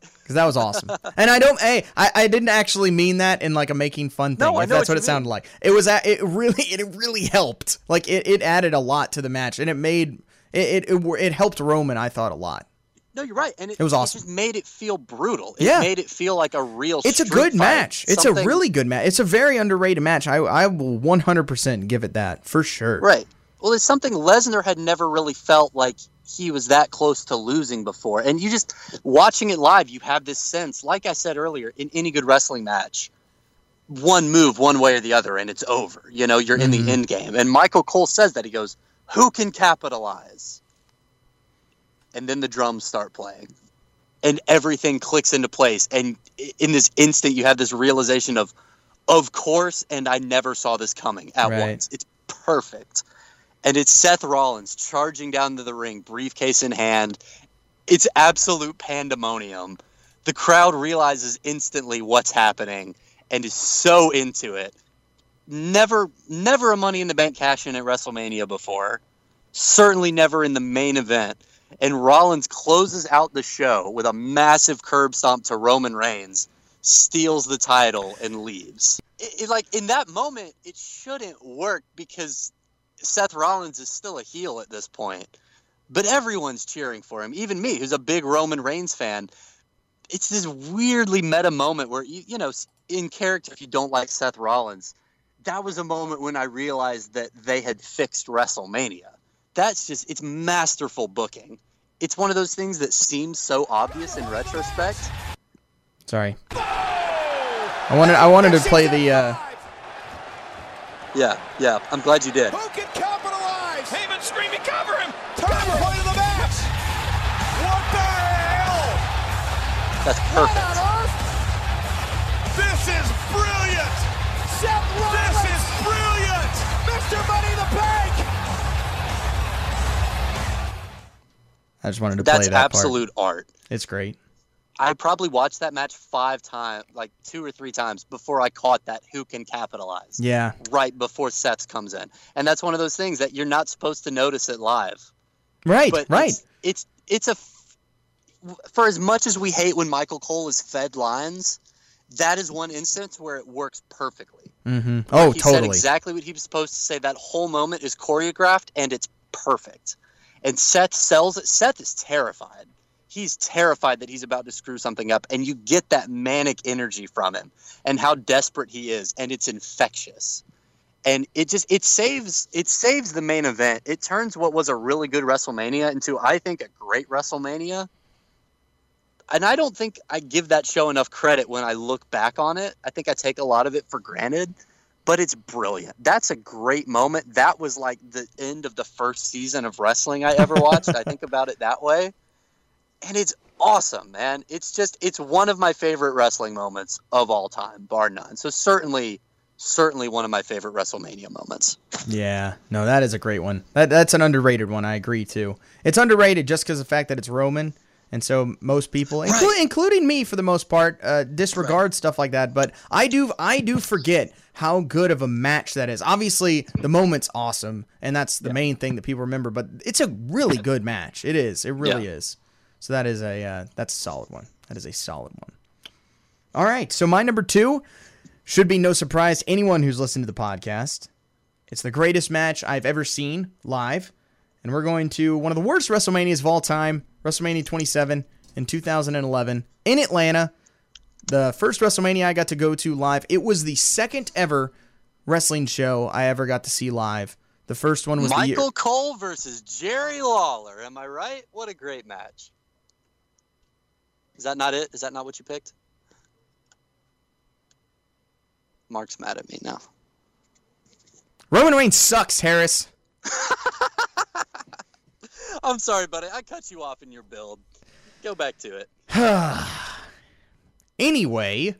Because that was awesome. and I don't, hey, I, I didn't actually mean that in like a making fun thing. No, I if that's what what it sounded like. It was, it really, it really helped. Like it, it added a lot to the match and it made, it, it, it, it helped Roman, I thought, a lot. No, you're right. And it, It was awesome. just made it feel brutal. It Yeah. made it feel like a real It's a good fight. match. It's a really good match. It's a very underrated match. I, I will 100% give it that for sure. Right. Well, it's something Lesnar had never really felt like he was that close to losing before. And you just watching it live, you have this sense, like I said earlier, in any good wrestling match, one move one way or the other and it's over. You know, you're in Mhm. the end game. And Michael Cole says that he goes, "Who can capitalize?" And then the drums start playing. and everything clicks into place. And in this instant, you have this realization of, of course, and I never saw this coming at Right. once. It's perfect. And it's Seth Rollins charging down to the ring, briefcase in hand. It's absolute pandemonium. The crowd realizes instantly what's happening and is so into it. Never, never a Money in the Bank cash in at WrestleMania before. Certainly never in the main event. And Rollins closes out the show with a massive curb stomp to Roman Reigns, steals the title, and leaves. It, it- like in that moment, it shouldn't work because Seth Rollins is still a heel at this point. But everyone's cheering for him, even me, who's a big Roman Reigns fan. It's this weirdly meta moment where you, you know, in character, if you don't like Seth Rollins, that was a moment when I realized that they had fixed WrestleMania. That's just it's masterful booking. It's one of those things that seems so obvious in retrospect. Sorry. I wanted I wanted to play the uh Yeah, yeah. I'm glad you did. Who can capitalize? Heyman screaming, cover him! Turning point of the match. What the hell? That's perfect. I just wanted to play That's that part. absolute art. It's great. I probably watched that match five times, like two or three times, before I caught that who can capitalize. Yeah. Right before Seth comes in, and that's one of those things that you're not supposed to notice it live. Right, but right. It's, it's it's a for as much as we hate when Michael Cole is fed lines, that is one instance where it works perfectly. Mm-hmm. Oh, totally. he said totally. exactly what he was supposed to say. That whole moment is choreographed and it's perfect. And Seth sells it. Seth is terrified. He's terrified that he's about to screw something up, and you get that manic energy from him and how desperate he is, and it's infectious. And it just it saves it saves the main event. It turns what was a really good WrestleMania into I think a great WrestleMania. And I don't think I give that show enough credit when I look back on it. I think I take a lot of it for granted but it's brilliant. That's a great moment. That was like the end of the first season of wrestling I ever watched. I think about it that way. And it's awesome, man. It's just it's one of my favorite wrestling moments of all time, bar none. So certainly certainly one of my favorite WrestleMania moments. Yeah, no, that is a great one. That that's an underrated one. I agree too. It's underrated just because of the fact that it's Roman, and so most people, inclu- including me for the most part, uh, disregard stuff like that. But I do, I do forget how good of a match that is. Obviously, the moment's awesome, and that's the main thing that people remember. But it's a really good match. It is. It really Yeah. is. So that is a uh, that's a solid one. That is a solid one. All right, so my number two should be no surprise to anyone who's listened to the podcast. It's the greatest match I've ever seen live. And we're going to one of the worst WrestleManias of all time, WrestleMania 27 in 2011 in Atlanta. The first WrestleMania I got to go to live. It was the second ever wrestling show I ever got to see live. The first one was the. Michael Cole versus Jerry Lawler. Am I right? What a great match. Is that not it? Is that not what you picked? Mark's mad at me now. Roman Reigns sucks, Harris. I'm sorry, buddy. I cut you off in your build. Go back to it. Anyway,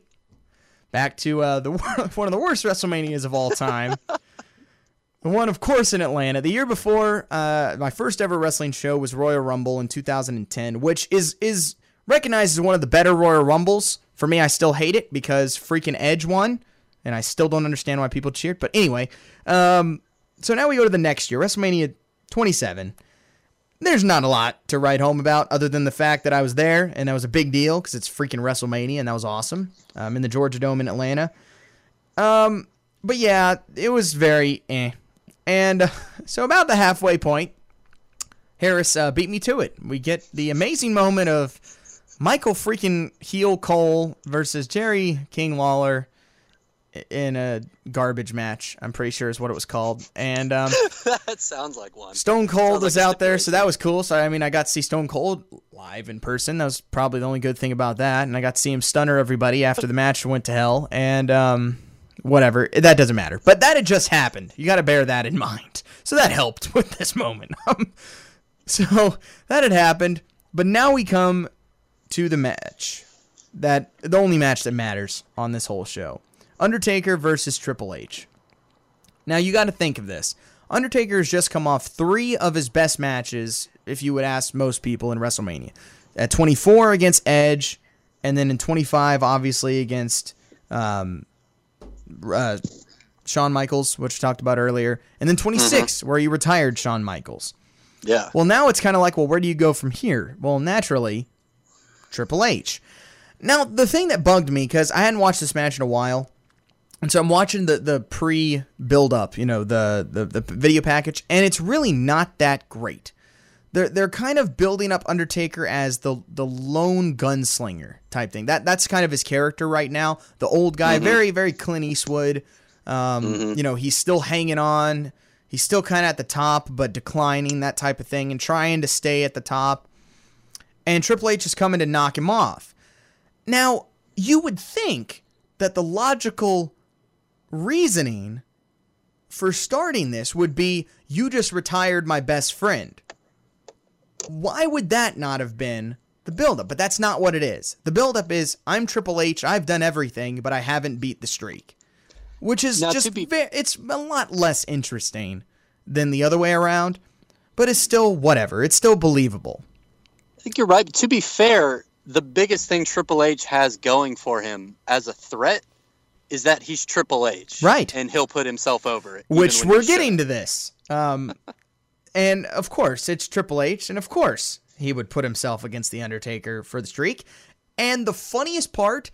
back to uh, the one of the worst WrestleManias of all time. the one, of course, in Atlanta. The year before, uh, my first ever wrestling show was Royal Rumble in 2010, which is is recognized as one of the better Royal Rumbles. For me, I still hate it because freaking Edge won, and I still don't understand why people cheered. But anyway, um, so now we go to the next year, WrestleMania 27 there's not a lot to write home about other than the fact that I was there and that was a big deal because it's freaking WrestleMania and that was awesome. Um, in the Georgia Dome in Atlanta. Um, but yeah, it was very eh. And uh, so about the halfway point, Harris uh, beat me to it. We get the amazing moment of Michael freaking Heel Cole versus Jerry King Lawler in a garbage match. I'm pretty sure is what it was called. And um, that sounds like one. Stone Cold Sounds was like out there, so that was cool. So I mean, I got to see Stone Cold live in person. That was probably the only good thing about that. And I got to see him stunner everybody after the match went to hell. And um, whatever, that doesn't matter. But that had just happened. You got to bear that in mind. So that helped with this moment. Um, so that had happened. But now we come to the match that the only match that matters on this whole show. Undertaker versus Triple H. Now you got to think of this. Undertaker has just come off three of his best matches, if you would ask most people in WrestleMania. At 24 against Edge, and then in 25, obviously against um, uh, Shawn Michaels, which we talked about earlier, and then 26, where he retired Shawn Michaels. Yeah. Well, now it's kind of like, well, where do you go from here? Well, naturally, Triple H. Now, the thing that bugged me because I hadn't watched this match in a while, and so I'm watching the the pre build up, you know, the, the the video package, and it's really not that great. They're they're kind of building up Undertaker as the the lone gunslinger type thing. That that's kind of his character right now. The old guy, very very Clint Eastwood. Um, You know, he's still hanging on. He's still kind of at the top, but declining that type of thing, and trying to stay at the top. And Triple H is coming to knock him off. Now, you would think that the logical reasoning for starting this would be you just retired my best friend. Why would that not have been the buildup? But that's not what it is. The buildup is I'm Triple H, I've done everything, but I haven't beat the streak. Which is Now, just, be- it's a lot less interesting than the other way around, but it's still whatever. It's still believable. I think you're right. To be fair, the biggest thing Triple H has going for him as a threat is that he's Triple H. Right. And he'll put himself over it. which we're getting to this. Um, and of course, it's Triple H, and of course, he would put himself against The Undertaker for the streak. And the funniest part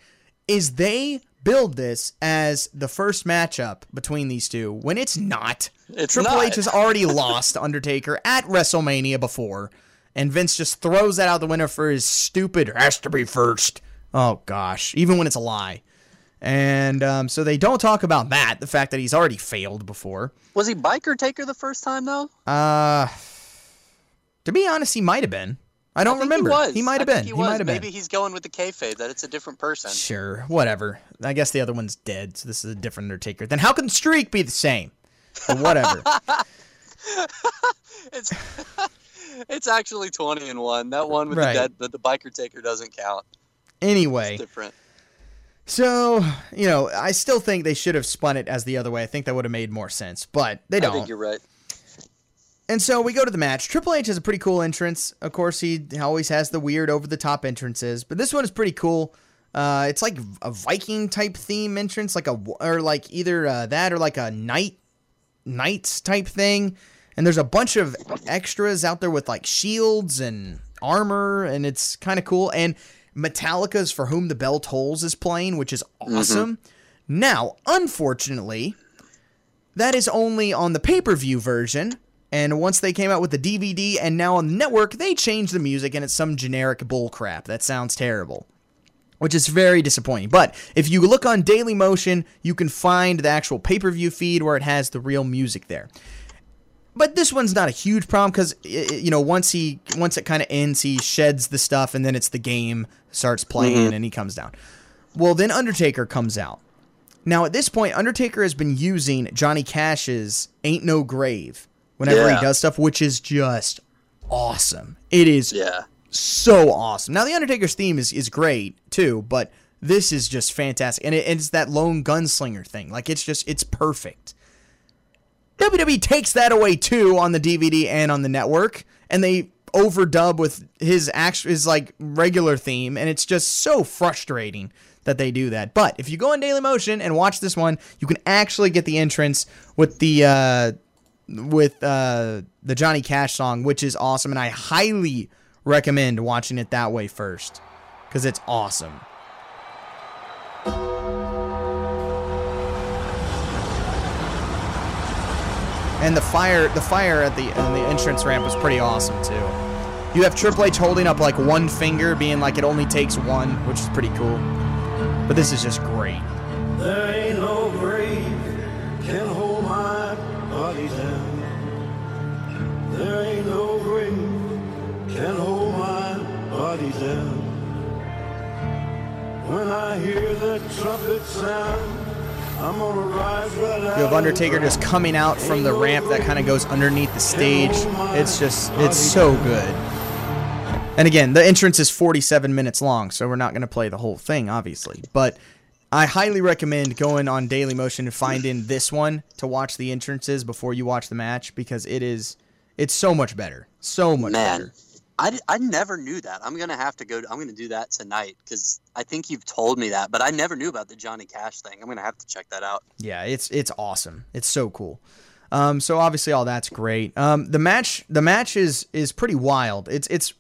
is they build this as the first matchup between these two when it's not. It's Triple not. H has already lost Undertaker at WrestleMania before, and Vince just throws that out the window for his stupid has to be first. Oh gosh, even when it's a lie. And um, so they don't talk about that, the fact that he's already failed before. Was he biker taker the first time though? Uh, to be honest, he might have been. I don't I remember. He. He might have been. He, He, might have been. Maybe he's going with the kayfabe that it's a different person. Sure, whatever. I guess the other one's dead, so this is a different Undertaker. Then how can streak be the same? But whatever. It's it's actually twenty and one. That one with Right. the dead, the, the biker taker doesn't count. anyway, It's different. So you know, I still think they should have spun it as the other way. I think that would have made more sense, but they don't. I think you're right. And so we go to the match. Triple H has a pretty cool entrance. Of course, he always has the weird over the top entrances, but this one is pretty cool. Uh, it's like a Viking type theme entrance, like a or like either uh, that or like a knight knights type thing. And there's a bunch of extras out there with like shields and armor, and it's kind of cool. And Metallica's "For Whom the Bell Tolls" is playing, which is mm-hmm. awesome. Now, unfortunately, that is only on the pay per view version. And once they came out with the DVD and now on the network, they changed the music and it's some generic bullcrap that sounds terrible. Which is very disappointing. But if you look on Dailymotion, you can find the actual pay per view feed where it has the real music there. But this one's not a huge problem because you know once he once it kind of ends, he sheds the stuff and then it's the game starts playing mm-hmm. and he comes down. Well, then Undertaker comes out. Now at this point, Undertaker has been using Johnny Cash's "Ain't No Grave" whenever Yeah. he does stuff, which is just awesome. It is Yeah. so awesome. Now the Undertaker's theme is is great too, but this is just fantastic, and it, it's that lone gunslinger thing. Like it's just it's perfect. WWE takes that away too on the DVD and on the network, and they overdub with his actual his like regular theme, and it's just so frustrating that they do that. But if you go on Dailymotion and watch this one, you can actually get the entrance with the uh, with uh, the Johnny Cash song, which is awesome, and I highly recommend watching it that way first because it's awesome. And the fire, the fire at the on the entrance ramp was pretty awesome too. You have Triple H holding up like one finger, being like it only takes one, which is pretty cool. But this is just great. There ain't no grave can hold my body down. There ain't no grave can hold my body down. When I hear the trumpet sound, You have Undertaker just coming out from the ramp that kind of goes underneath the stage. It's just, it's so good. And again, the entrance is 47 minutes long, so we're not going to play the whole thing, obviously. But I highly recommend going on Dailymotion and finding this one to watch the entrances before you watch the match because it is it's so much better, so much Man, better. I, I never knew that. I'm gonna have to go. I'm gonna do that tonight because I think you've told me that, but I never knew about the Johnny Cash thing. I'm gonna have to check that out. Yeah, it's it's awesome. It's so cool. Um, so obviously all that's great. Um, the match the match is is pretty wild. It's it's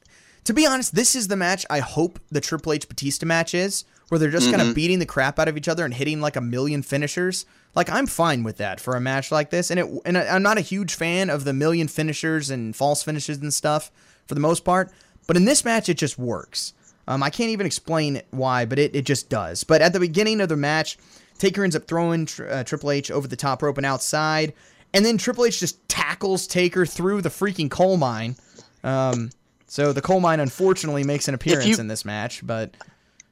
to be honest, this is the match I hope the Triple H Batista match is, where they're just kind of beating the crap out of each other and hitting like a million finishers. Like I'm fine with that for a match like this, and it and I'm not a huge fan of the million finishers and false finishes and stuff for the most part. But in this match, it just works. Um, I can't even explain why, but it, it just does. But at the beginning of the match, Taker ends up throwing tr- uh, Triple H over the top rope and outside, and then Triple H just tackles Taker through the freaking coal mine. Um, so the coal mine unfortunately makes an appearance you- in this match, but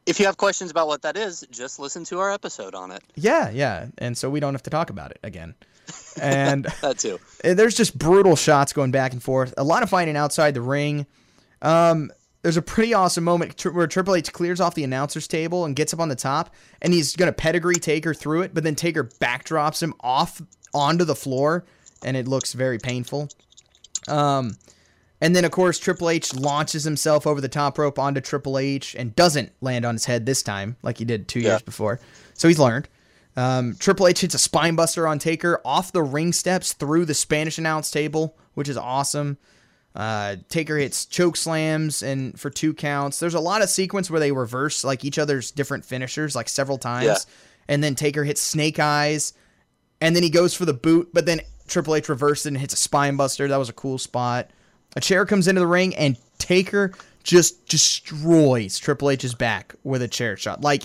If you have questions about what that is, just listen to our episode on it. yeah, yeah, and so we don't have to talk about it again. And That too. Uh, there's just brutal shots going back and forth. A lot of fighting outside the ring. Um, there's a pretty awesome moment tr- where Triple H clears off the announcer's table and gets up on the top, and he's gonna pedigree Taker through it, but then Taker backdrops him off onto the floor, and it looks very painful. Um, and then of course Triple H launches himself over the top rope onto Triple H and doesn't land on his head this time like he did two Yeah. years before. So he's learned. Um, Triple H hits a spine buster on Taker off the ring steps through the Spanish announce table, which is awesome. Uh, Taker hits choke slams and for two counts. There's a lot of sequence where they reverse like each other's different finishers like several times, Yeah. and then Taker hits Snake Eyes, and then he goes for the boot, but then Triple H reverses it and hits a spine buster. That was a cool spot. A chair comes into the ring and Taker just destroys Triple H's back with a chair shot. Like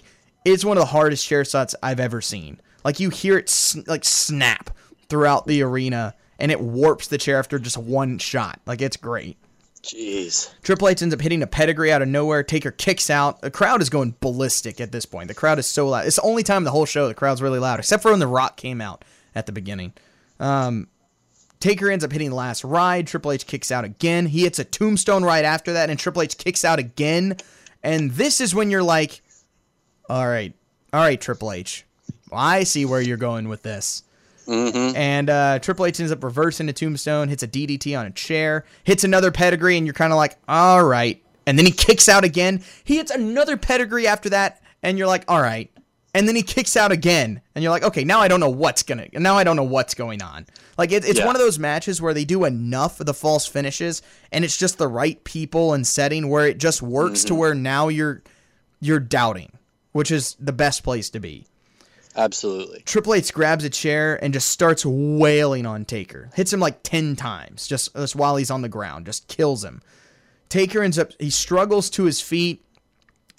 it's one of the hardest chair shots I've ever seen. Like you hear it sn- like snap throughout the arena and it warps the chair after just one shot. Like it's great. Jeez. Triple H ends up hitting a pedigree out of nowhere. Taker kicks out. The crowd is going ballistic at this point. The crowd is so loud. It's the only time the whole show the crowd's really loud, except for when The Rock came out at the beginning. Um, Taker ends up hitting the last ride. Triple H kicks out again. He hits a tombstone right after that, and Triple H kicks out again. And this is when you're like, all right, all right, Triple H. I see where you're going with this. And uh, Triple H ends up reversing a tombstone, hits a DDT on a chair, hits another pedigree, and you're kind of like, all right. And then he kicks out again. He hits another pedigree after that, and you're like, all right. And then he kicks out again, and you're like, okay, now I don't know what's gonna. Now I don't know what's going on. Like it, it's Yeah. one of those matches where they do enough of the false finishes, and it's just the right people and setting where it just works to where now you're you're doubting, which is the best place to be. Absolutely. Triple H grabs a chair and just starts wailing on Taker. Hits him like 10 times just, just while he's on the ground. Just kills him. Taker ends up, he struggles to his feet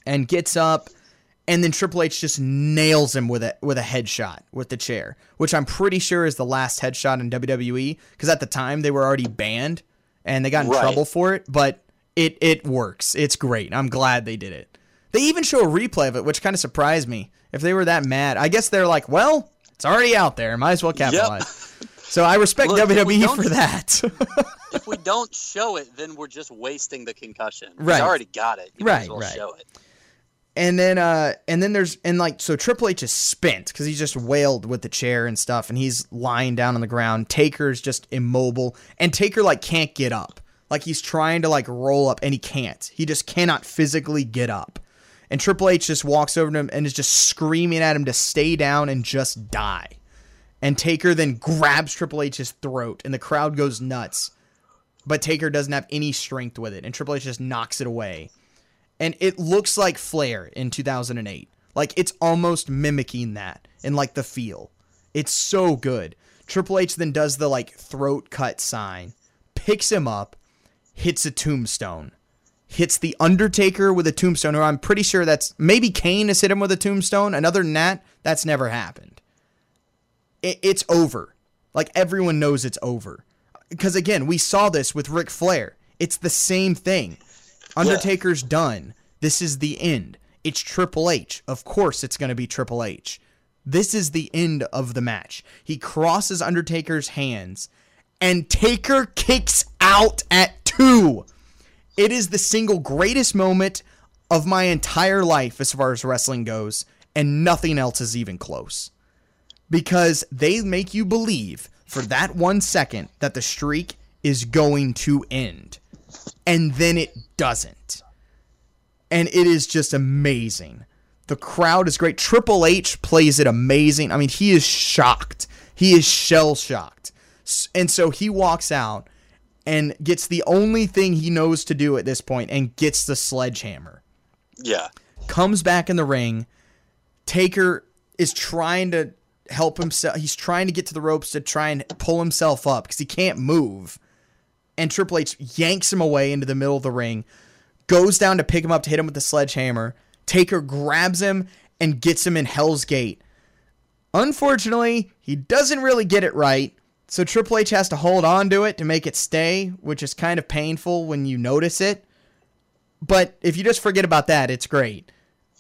and gets up. And then Triple H just nails him with a with a headshot with the chair, which I'm pretty sure is the last headshot in WWE because at the time they were already banned and they got in Right. trouble for it. But it it works. It's great. I'm glad they did it. They even show a replay of it, which kind of surprised me. If they were that mad, I guess they're like, well, it's already out there. Might as well capitalize. So I respect Look, WWE for that. if we don't show it, then we're just wasting the concussion. Right. We already got it. You might Right, as well right. show it. and then uh and then there's and like so Triple H is spent because he's just wailed with the chair and stuff, and he's lying down on the ground. Taker's just immobile, and Taker like can't get up. Like he's trying to like roll up and he can't. He just cannot physically get up. And Triple H just walks over to him and is just screaming at him to stay down and just die. And Taker then grabs Triple H's throat, and the crowd goes nuts. But Taker doesn't have any strength with it, and Triple H just knocks it away. And it looks like Flair in 2008. Like it's almost mimicking that in like the feel. It's so good. Triple H then does the like throat cut sign, picks him up, hits a tombstone, hits the Undertaker with a tombstone, or I'm pretty sure that's maybe Kane has hit him with a tombstone. And other than that, that's never happened. It, it's over. Like everyone knows it's over. Because again, we saw this with Ric Flair. It's the same thing. Undertaker's done. This is the end. It's Triple H. Of course, it's going to be Triple H. This is the end of the match. He crosses Undertaker's hands, and Taker kicks out at two. It is the single greatest moment of my entire life as far as wrestling goes, and nothing else is even close. Because they make you believe for that one second that the streak is going to end. And then it doesn't. And it is just amazing. The crowd is great. Triple H plays it amazing. I mean, he is shocked. He is shell shocked. And so he walks out and gets the only thing he knows to do at this point and gets the sledgehammer. Yeah. Comes back in the ring. Taker is trying to help himself. He's trying to get to the ropes to try and pull himself up because he can't move. And Triple H yanks him away into the middle of the ring, goes down to pick him up to hit him with the sledgehammer. Taker grabs him and gets him in Hell's Gate. Unfortunately, he doesn't really get it right, so Triple H has to hold on to it to make it stay, which is kind of painful when you notice it. But if you just forget about that, it's great.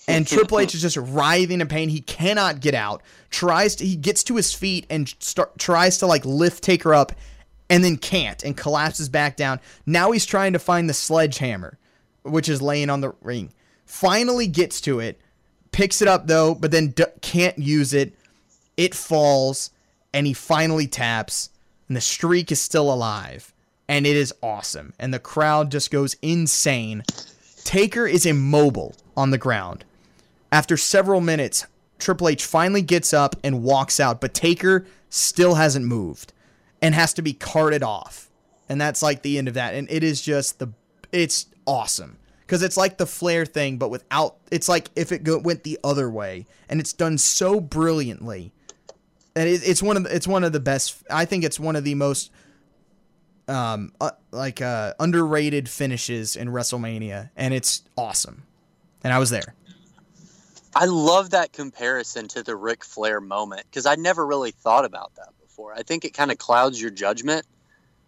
And Triple H is just writhing in pain. He cannot get out. Tries to he gets to his feet and start tries to like lift Taker up and then can't and collapses back down. Now he's trying to find the sledgehammer, which is laying on the ring. Finally gets to it, picks it up though, but then d- can't use it. It falls and he finally taps and the streak is still alive and it is awesome and the crowd just goes insane. Taker is immobile on the ground. After several minutes, Triple H finally gets up and walks out, but Taker still hasn't moved and has to be carted off. And that's like the end of that. And it is just the it's awesome because it's like the Flair thing, but without. It's like if it go, went the other way, and it's done so brilliantly. And it, it's one of the, it's one of the best. I think it's one of the most um uh, like uh underrated finishes in WrestleMania, and it's awesome. And I was there. I love that comparison to the Ric Flair moment because I never really thought about that before. I think it kind of clouds your judgment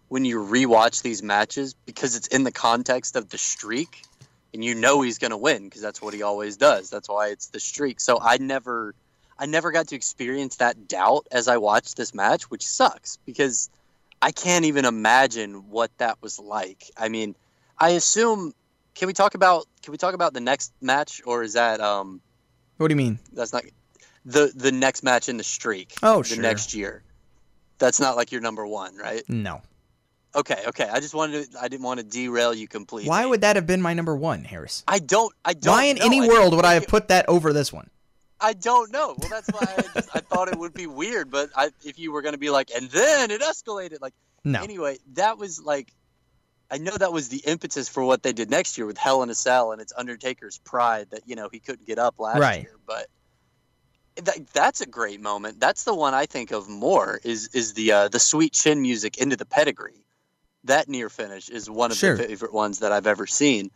when you rewatch these matches because it's in the context of the streak and you know he's going to win because that's what he always does. That's why it's the streak. So I never I never got to experience that doubt as I watched this match, which sucks because I can't even imagine what that was like. I mean, I assume can we talk about can we talk about the next match or is that um What do you mean? that's not the the next match in the streak Oh, the sure. next year. That's not like your number 1, right? No. Okay, okay. I just wanted to I didn't want to derail you completely. Why would that have been my number one, Harris? I don't I don't Why in know. any I world would I have put that over this one? I don't know. Well, that's why I, just, I thought it would be weird. But I, if you were going to be like, and then it escalated, like, No. anyway, that was like, I know that was the impetus for what they did next year with Hell in a Cell, and it's Undertaker's pride that you know he couldn't get up last Right. year. But that, that's a great moment. That's the one I think of more. Is is the uh, the sweet chin music into the pedigree? That near finish is one of Sure. the favorite ones that I've ever seen.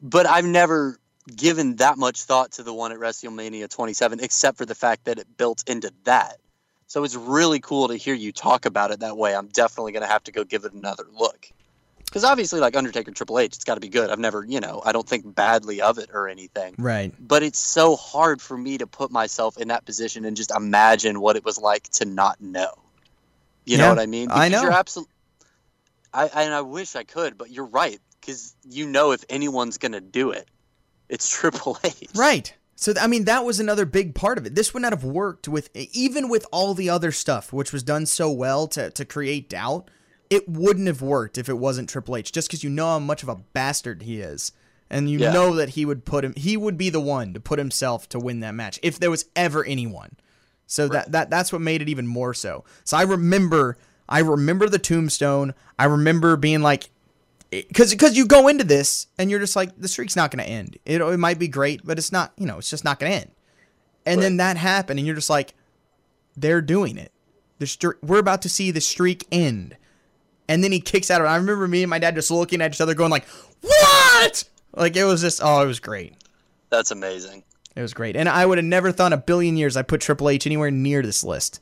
But I've never given that much thought to the one at WrestleMania 27, except for the fact that it built into that. So it's really cool to hear you talk about it that way. I'm definitely going to have to go give it another look. Because obviously, like Undertaker Triple H, it's got to be good. I've never, you know, I don't think badly of it or anything. Right. But it's so hard for me to put myself in that position and just imagine what it was like to not know. You Yeah, know what I mean? I know. You're absolutely. I and I wish I could, but you're right because you know if anyone's going to do it, it's Triple H. Right. So I mean that was another big part of it. This would not have worked with even with all the other stuff which was done so well to to create doubt. It wouldn't have worked if it wasn't Triple H just cuz you know how much of a bastard he is. And you Yeah. know that he would put him he would be the one to put himself to win that match if there was ever anyone. So that that that's what made it even more so. So I remember I remember the tombstone. I remember being like because because you go into this and you're just like the streak's not going to end. It it might be great, but it's not. You know, it's just not going to end. And then that happened, and you're just like, they're doing it. The streak, we're about to see the streak end. And then he kicks out. Of I remember me and my dad just looking at each other, going like, "What?" Like it was just, oh, it was great. That's amazing. It was great, and I would have never thought in a billion years I put Triple H anywhere near this list.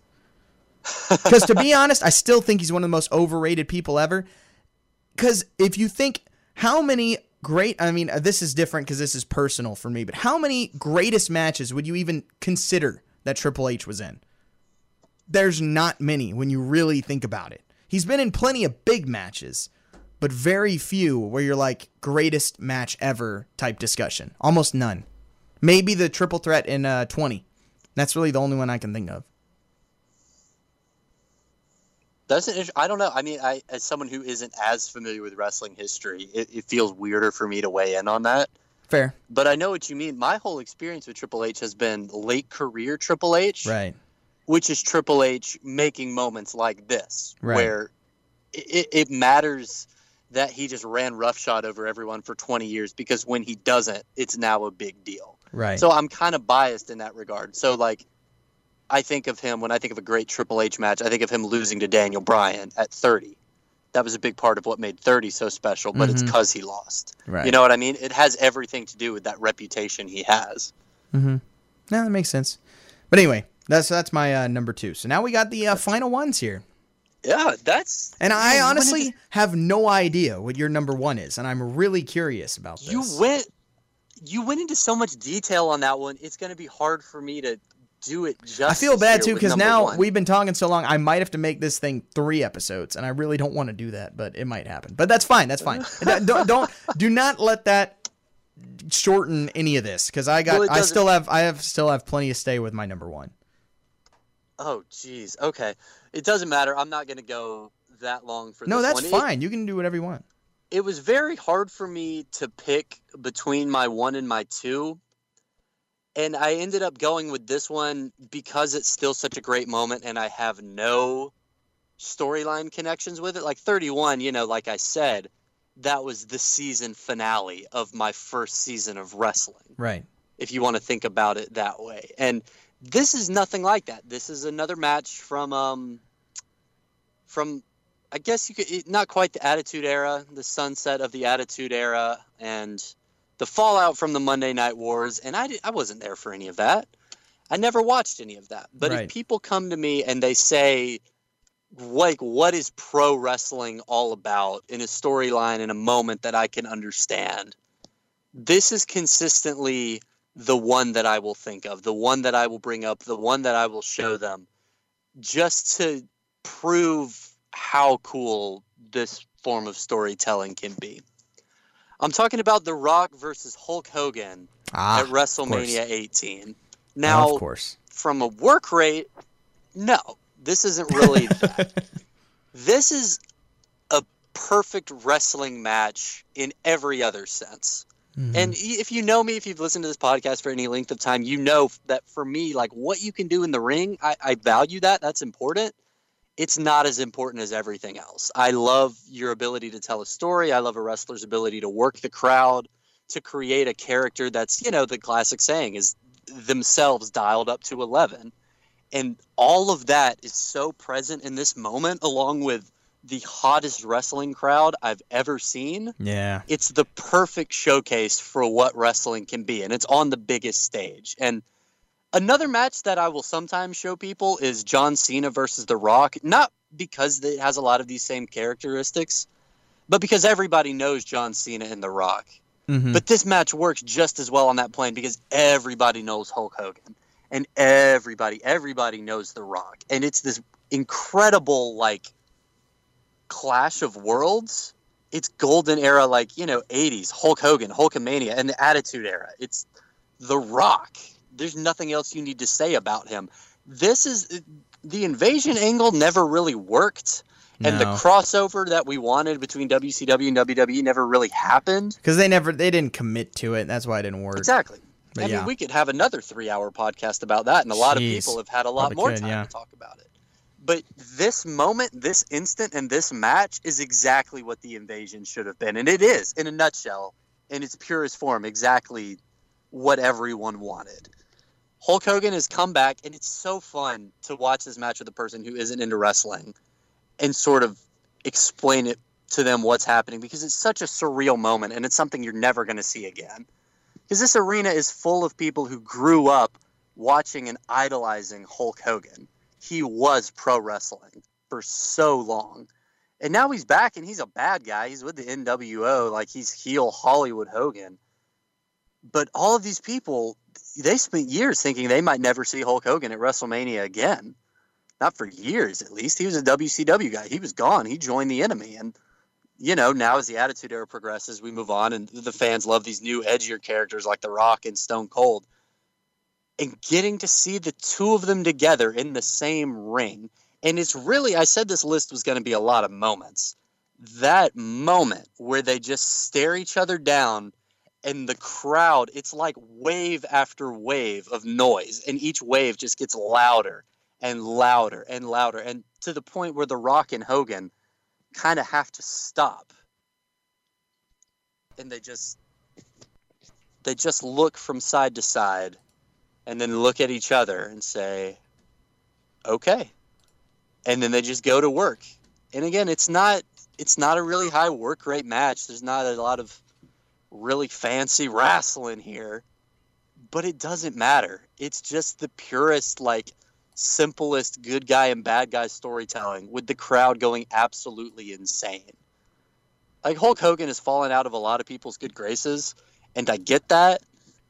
Because to be honest, I still think he's one of the most overrated people ever. Because if you think how many great, I mean, uh, this is different because this is personal for me, but how many greatest matches would you even consider that Triple H was in? There's not many when you really think about it. He's been in plenty of big matches, but very few where you're like greatest match ever type discussion. Almost none. Maybe the triple threat in uh, 20. That's really the only one I can think of. That's an. I don't know. I mean, I as someone who isn't as familiar with wrestling history, it, it feels weirder for me to weigh in on that. Fair. But I know what you mean. My whole experience with Triple H has been late career Triple H, Right. which is Triple H making moments like this, Right. where it, it matters that he just ran roughshod over everyone for 20 years because when he doesn't, it's now a big deal. Right. So I'm kind of biased in that regard. So like, I think of him when I think of a great Triple H match. I think of him losing to Daniel Bryan at 30. That was a big part of what made 30 so special, but it's Mhm. because he lost. right. You know what I mean? It has everything to do with that reputation he has. Mm-hmm. No, that makes sense. But anyway, that's that's my uh, number two. So now we got the uh, final ones here, Yeah, that's. and I honestly have no idea what your number one is, and I'm really curious about this. you went, you went into so much detail on that one. It's going to be hard for me to do it justice. I feel bad too because now one. we've been talking so long. I might have to make this thing three episodes, and I really don't want to do that, but it might happen. But that's fine. That's fine. don't, don't don't let that shorten any of this because I got Well, I still have I have still have plenty to stay with my number one. Oh, jeez. Okay, it doesn't matter. I'm not going to go that long for No, this that's one. It- fine. you can do whatever you want. it was very hard for me to pick between my one and my two. And I ended up going with this one because it's still such a great moment and I have no storyline connections with it. Like 31, you know, like I said, that was the season finale of my first season of wrestling, Right. if you want to think about it that way. And this is nothing like that. This is another match from um from I guess you could not quite the Attitude Era, the sunset of the Attitude Era, and the fallout from the Monday Night Wars. And I, I wasn't there for any of that. I never watched any of that. But Right. if people come to me and they say, like, what is pro wrestling all about in a storyline in a moment that I can understand? This is consistently the one that I will think of, the one that I will bring up, the one that I will show them, just to prove how cool this form of storytelling can be. I'm talking about The Rock versus Hulk Hogan Ah, at WrestleMania 18. Now, of course. from a work rate, no, this isn't really that. This is a perfect wrestling match in every other sense. Mm-hmm. And if you know me, if you've listened to this podcast for any length of time, you know that for me, like what you can do in the ring, I, I value that. That's important. It's not as important as everything else. I love your ability to tell a story. I love a wrestler's ability to work the crowd, to create a character that's, you know, the classic saying is themselves dialed up to 11. And all of that is so present in this moment, along with the hottest wrestling crowd I've ever seen yeah. it's the perfect showcase for what wrestling can be and it's on the biggest stage and another match that i will sometimes show people is john cena versus the rock not because it has a lot of these same characteristics but because everybody knows john cena and the rock. Mhm. but this match works just as well on that plane because everybody knows hulk hogan and everybody everybody knows the rock. And it's this incredible like clash of worlds. It's golden era like you know 80s hulk hogan hulkamania and the attitude era. It's the rock there's nothing else you need to say about him this is the invasion angle never really worked and the crossover that we wanted between WCW and WWE never really happened. Because they never they didn't commit to it. That's why it didn't work. Exactly. But I yeah. mean, we could have another three-hour podcast about that, and a lot Jeez. of people have had a lot Probably more could, time yeah. to talk about it. But this moment, this instant, and this match is exactly what the invasion should have been, and it is, in a nutshell, in its purest form, exactly what everyone wanted. Hulk Hogan has come back, and it's so fun to watch this match with a person who isn't into wrestling, and sort of explain it to them what's happening because it's such a surreal moment, and it's something you're never going to see again because this arena is full of people who grew up watching and idolizing Hulk Hogan. He was pro wrestling for so long. And now he's back and he's a bad guy. He's with the NWO, like he's heel Hollywood Hogan. But all of these people, they spent years thinking they might never see Hulk Hogan at WrestleMania again. Not for years, at least. He was a WCW guy. He was gone. He joined the enemy. And you know, now as the Attitude Era progresses, we move on, and the fans love these new edgier characters like The Rock and Stone Cold. And getting to see the two of them together in the same ring, and it's really, I said this list was going to be a lot of moments. That moment where they just stare each other down, and the crowd, it's like wave after wave of noise, and each wave just gets louder and louder and louder, and to the point where The Rock and Hogan kind of have to stop. And they just they just look from side to side and then look at each other and say okay. And then they just go to work. And again it's not it's not a really high work rate match. There's not a lot of really fancy wrestling here but it doesn't matter it's just the purest like simplest good guy and bad guy storytelling with the crowd going absolutely insane. Like Hulk Hogan has fallen out of a lot of people's good graces, and I get that,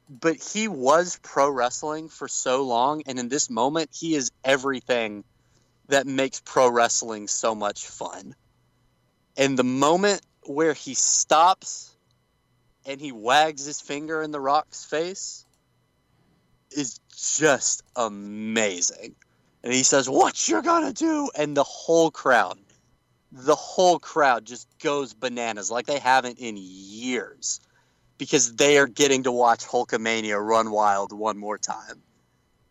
but he was pro wrestling for so long, and in this moment, he is everything that makes pro wrestling so much fun. And the moment where he stops and he wags his finger in The Rock's face is just amazing. And he says, What you're gonna do? And the whole crowd, the whole crowd just goes bananas like they haven't in years because they are getting to watch Hulkamania run wild one more time.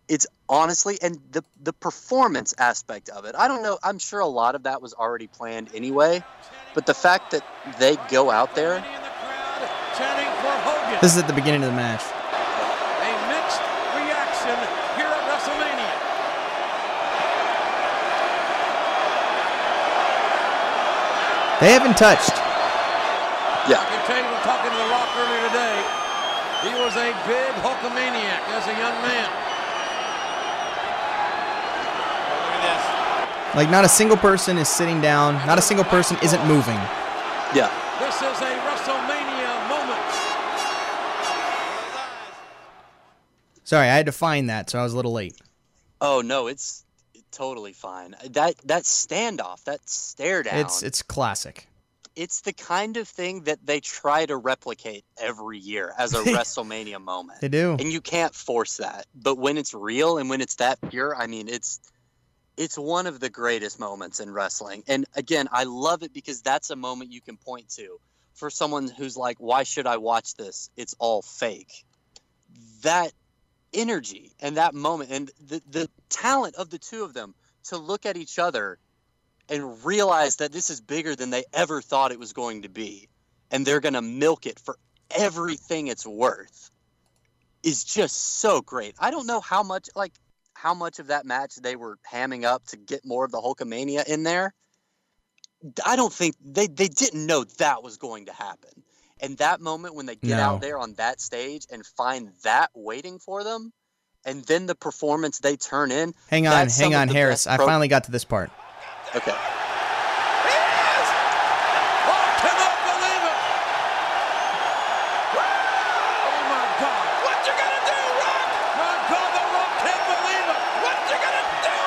It's honestly, and the, the performance aspect of it, I don't know, I'm sure a lot of that was already planned anyway, but the fact that they go out there. This is at the beginning of the match. A mixed reaction here at WrestleMania. They haven't touched. Yeah. I can tell you, when talking to The Rock earlier today, he was a big Hulkamaniac as a young man. Like, not a single person is sitting down. Not a single person isn't moving. Yeah. This is a Sorry, I had to find that, so I was a little late. Oh no, it's totally fine. That that standoff, that stare down. It's it's classic. it's the kind of thing that they try to replicate every year as a WrestleMania moment. They do. And you can't force that. But when it's real and when it's that pure, I mean, it's it's one of the greatest moments in wrestling. And again, I love it because that's a moment you can point to for someone who's like, "Why should I watch this? It's all fake." That energy and that moment and the the talent of the two of them to look at each other and realize that this is bigger than they ever thought it was going to be and they're going to milk it for everything it's worth is just so great. I don't know how much like how much of that match they were hamming up to get more of the Hulkamania in there. I don't think they they didn't know that was going to happen. And that moment when they get No. out there on that stage and find that waiting for them and then the performance they turn in. Hang on, hang on, Harris. best I finally got to this part. Okay. Oh, cannot believe it. Oh, my God. What you gonna do, Rock? My God, The Rock can't believe it. What you gonna do?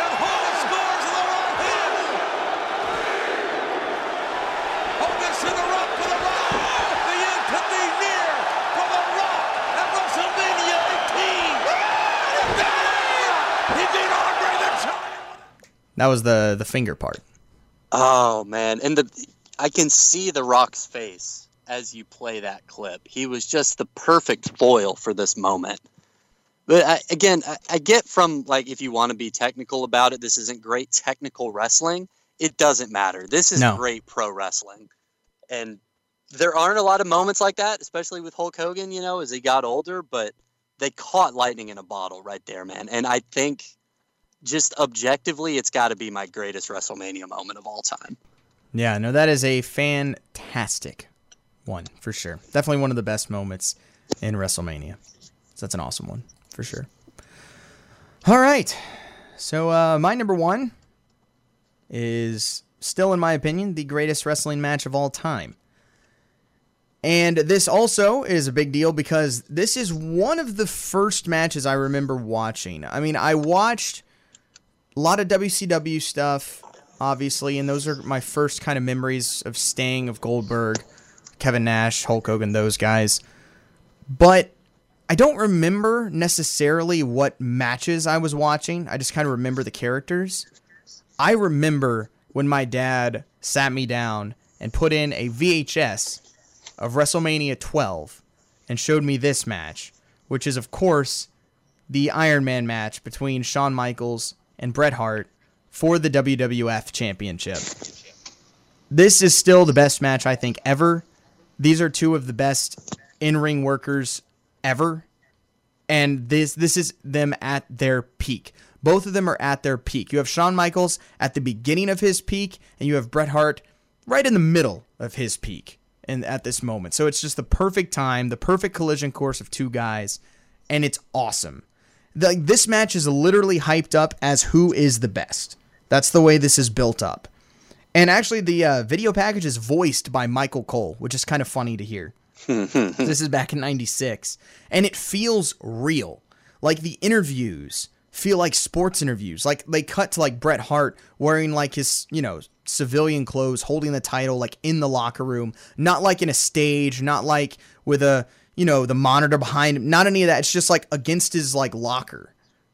And Hogan scores in the right hand. Hogan to The Rock for The Rock. The end could be near for The Rock at WrestleMania 18. He beat Andre the Giant. That was the the finger part. Oh man, and the I can see the Rock's face as you play that clip. He was just the perfect foil for this moment. But I, again, I, I get from like if you want to be technical about it, this isn't great technical wrestling. It doesn't matter. This is No. great pro wrestling, and there aren't a lot of moments like that, especially with Hulk Hogan. You know, as he got older, but they caught lightning in a bottle right there, man. And I think just objectively, it's got to be my greatest WrestleMania moment of all time. Yeah, no, that is a fantastic one for sure. Definitely one of the best moments in WrestleMania. So that's an awesome one for sure. All right, so uh, my number one is still, in my opinion, the greatest wrestling match of all time. And this also is a big deal because this is one of the first matches I remember watching. I mean, I watched a lot of WCW stuff obviously, and those are my first kind of memories of staying of Goldberg, Kevin Nash, Hulk Hogan, those guys. But I don't remember necessarily what matches I was watching. I just kind of remember the characters. I remember when my dad sat me down and put in a VHS of WrestleMania 12 and showed me this match, which is, of course, the Iron Man match between Shawn Michaels and Bret Hart for the WWF Championship. This is still the best match I think ever. These are two of the best in-ring workers ever. And this this is them at their peak. Both of them are at their peak. You have Shawn Michaels at the beginning of his peak, and you have Bret Hart right in the middle of his peak and at this moment. So it's just the perfect time, the perfect collision course of two guys, and it's awesome. The, this match is literally hyped up as who is the best. That's the way this is built up. And actually, the uh, video package is voiced by Michael Cole, which is kind of funny to hear. this is back in 96. And it feels real. Like the interviews feel like sports interviews. Like they cut to like Bret Hart wearing like his, you know, civilian clothes, holding the title like in the locker room, not like in a stage, not like with a, you know, the monitor behind him, not any of that. It's just like against his like locker.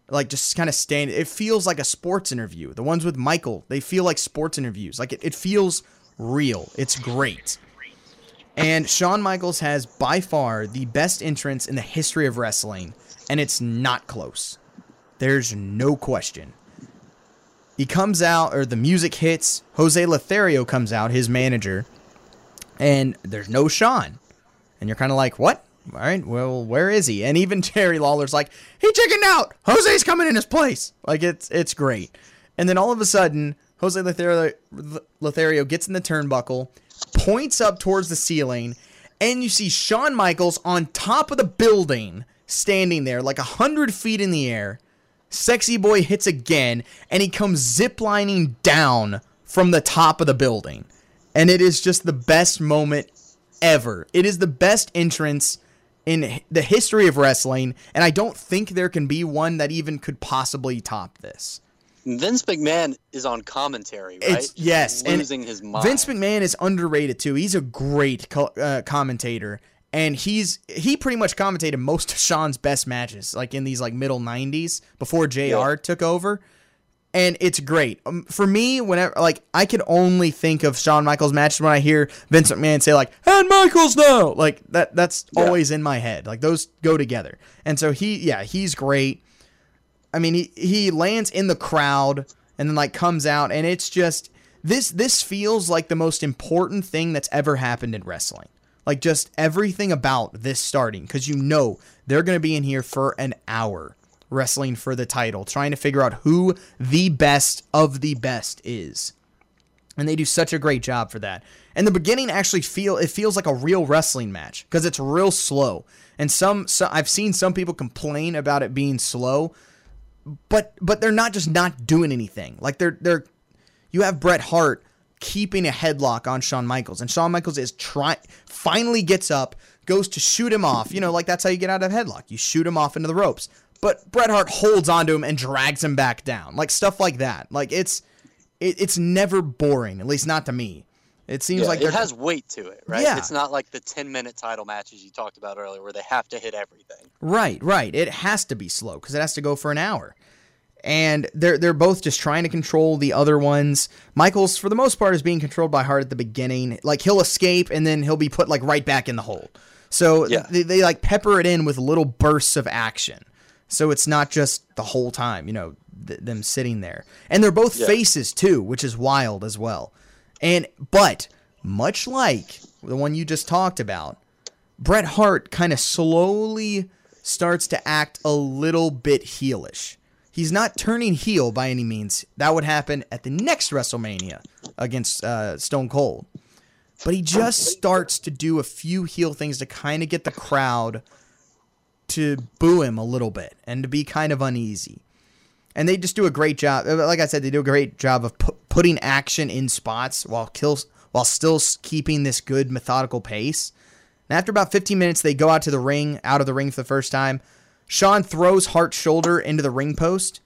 Like just kind of standing. It feels like a sports interview. The ones with Michael, they feel like sports interviews. Like it, it feels real. It's great. And Shawn Michaels has by far the best entrance in the history of wrestling, and it's not close. There's no question. He comes out, or the music hits. Jose Lothario comes out, his manager, and there's no Shawn. And you're kind of like, what? All right, well, where is he? And even Jerry Lawler's like, he chickened out. Jose's coming in his place. Like it's it's great. And then all of a sudden, Jose Lothario, Lothario gets in the turnbuckle, points up towards the ceiling, and you see Shawn Michaels on top of the building, standing there like a hundred feet in the air. Sexy boy hits again, and he comes ziplining down from the top of the building. And it is just the best moment ever. It is the best entrance in the history of wrestling, and I don't think there can be one that even could possibly top this. Vince McMahon is on commentary, right? It's, yes, losing and his mind. Vince McMahon is underrated too. He's a great co- uh, commentator, and he's he pretty much commentated most of Shawn's best matches, like in these like middle '90s before J.R. Yeah. took over. And it's great um, for me. Whenever like I can only think of Shawn Michaels matches when I hear Vince McMahon say like "and Michaels no," like that. That's Yeah. always in my head. Like those go together. And so he, yeah, he's great. I mean, he he lands in the crowd and then like comes out, and it's just this this feels like the most important thing that's ever happened in wrestling. Like just everything about this starting, because you know they're gonna be in here for an hour wrestling for the title, trying to figure out who the best of the best is. And they do such a great job for that. And the beginning actually feel it feels like a real wrestling match because it's real slow. And some, so I've seen some people complain about it being slow, but but they're not just not doing anything. Like they're they're you have Bret Hart keeping a headlock on Shawn Michaels, and Shawn Michaels is trying finally gets up, goes to shoot him off. You know, like that's how you get out of headlock. You shoot him off into the ropes. But Bret Hart holds onto him and drags him back down. Like stuff like that. Like it's it, it's never boring, at least not to me. It seems Yeah, like it has weight to it, right? Yeah. It's not like the 10 minute title matches you talked about earlier where they have to hit everything. Right, right. It has to be slow because it has to go for an hour. And they're they're both just trying to control the other ones. Michaels, for the most part, is being controlled by Hart at the beginning. Like he'll escape and then he'll be put like right back in the hole. So Yeah. they, they like pepper it in with little bursts of action. So it's not just the whole time, you know, th- them sitting there. And they're both Yeah. faces too, which is wild as well. And but much like the one you just talked about, Bret Hart kind of slowly starts to act a little bit heelish. He's not turning heel by any means. That would happen at the next WrestleMania against uh, Stone Cold. But he just starts to do a few heel things to kind of get the crowd to boo him a little bit and to be kind of uneasy. And they just do a great job. uh, Like I said, they do a great job of pu- putting action in spots while kills while still keeping this good methodical pace. And after about 15 minutes, they go out to the ring, out of the ring for the first time. Shawn throws Hart's shoulder into the ring post,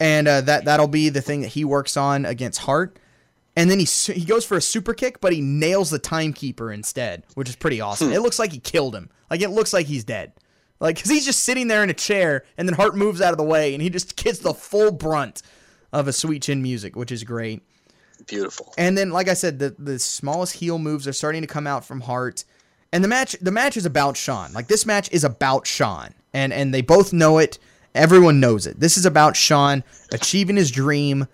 and uh, that that'll be the thing that he works on against Hart. And then he he goes for a super kick, but he nails the timekeeper instead, which is pretty awesome. It looks like he killed him. Like it looks like he's dead. Like cuz he's just sitting there in a chair and then Hart moves out of the way and he just gets the full brunt of a sweet chin music, which is great. Beautiful. And then, like I said, the the smallest heel moves are starting to come out from Hart. And the match the match is about Shawn. Like this match is about Shawn. And and they both know it. Everyone knows it. This is about Shawn achieving his dream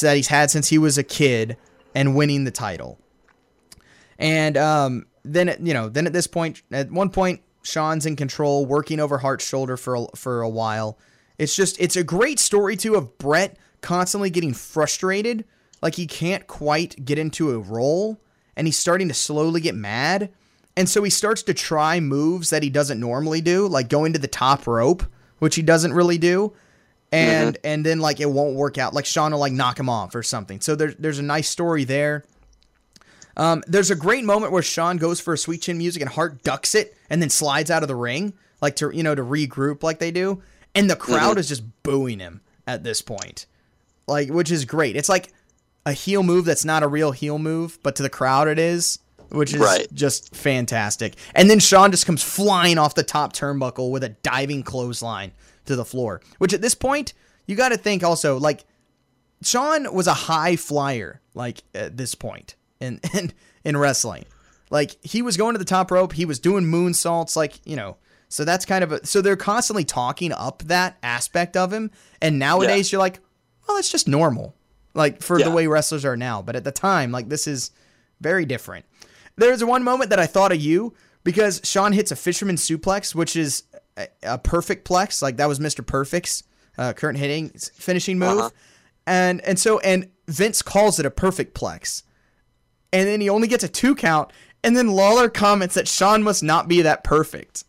that he's had since he was a kid and winning the title. And um, then you know, then at this point, at one point, Shawn's in control, working over Hart's shoulder for a, for a while. It's just it's a great story too of Bret constantly getting frustrated, like he can't quite get into a role, and he's starting to slowly get mad. And so he starts to try moves that he doesn't normally do, like going to the top rope, which he doesn't really do. And mm-hmm. and then like it won't work out. Like Shawn will like knock him off or something. So there's there's a nice story there. Um, there's a great moment where Shawn goes for a sweet chin music and Hart ducks it and then slides out of the ring, like to you know to regroup like they do, and the crowd is just booing him at this point, like which is great. It's like a heel move that's not a real heel move, but to the crowd it is, which is Right. just fantastic. And then Shawn just comes flying off the top turnbuckle with a diving clothesline to the floor, which at this point you got to think also like Shawn was a high flyer, like at this point in in in wrestling. Like he was going to the top rope, he was doing moonsaults, like you know. So that's kind of a so they're constantly talking up that aspect of him, and nowadays you're like, well, it's just normal, like for the way wrestlers are now. But at the time, like this is very different. There's one moment that I thought of you because Shawn hits a fisherman suplex, which is a, a perfect plex. Like that was Mr. Perfect's uh, current hitting finishing move, Uh-huh. and and so and Vince calls it a perfect plex, and then he only gets a two count, and then Lawler comments that Shawn must not be that perfect,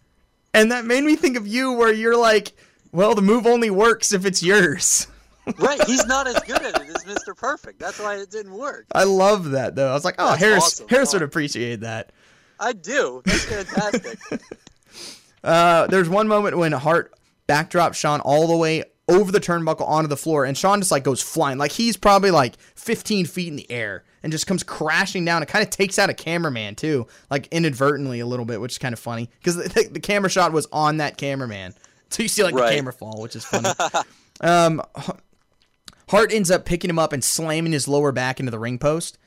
and that made me think of you, where you're like, well, the move only works if it's yours. right. He's not as good at it as Mr. Perfect. That's why it didn't work. I love that though. I was like, oh, That's Harris, awesome. Harris would appreciate that. I do. That's fantastic. Uh, there's one moment when Hart backdrops Shawn all the way over the turnbuckle onto the floor, and Shawn just like goes flying, like he's probably like 15 feet in the air, and just comes crashing down. It kind of takes out a cameraman too, like inadvertently a little bit, which is kind of funny because the, the, camera shot was on that cameraman, so you see like the camera fall, which is funny. um, Hart ends up picking him up and slamming his lower back into the ring post.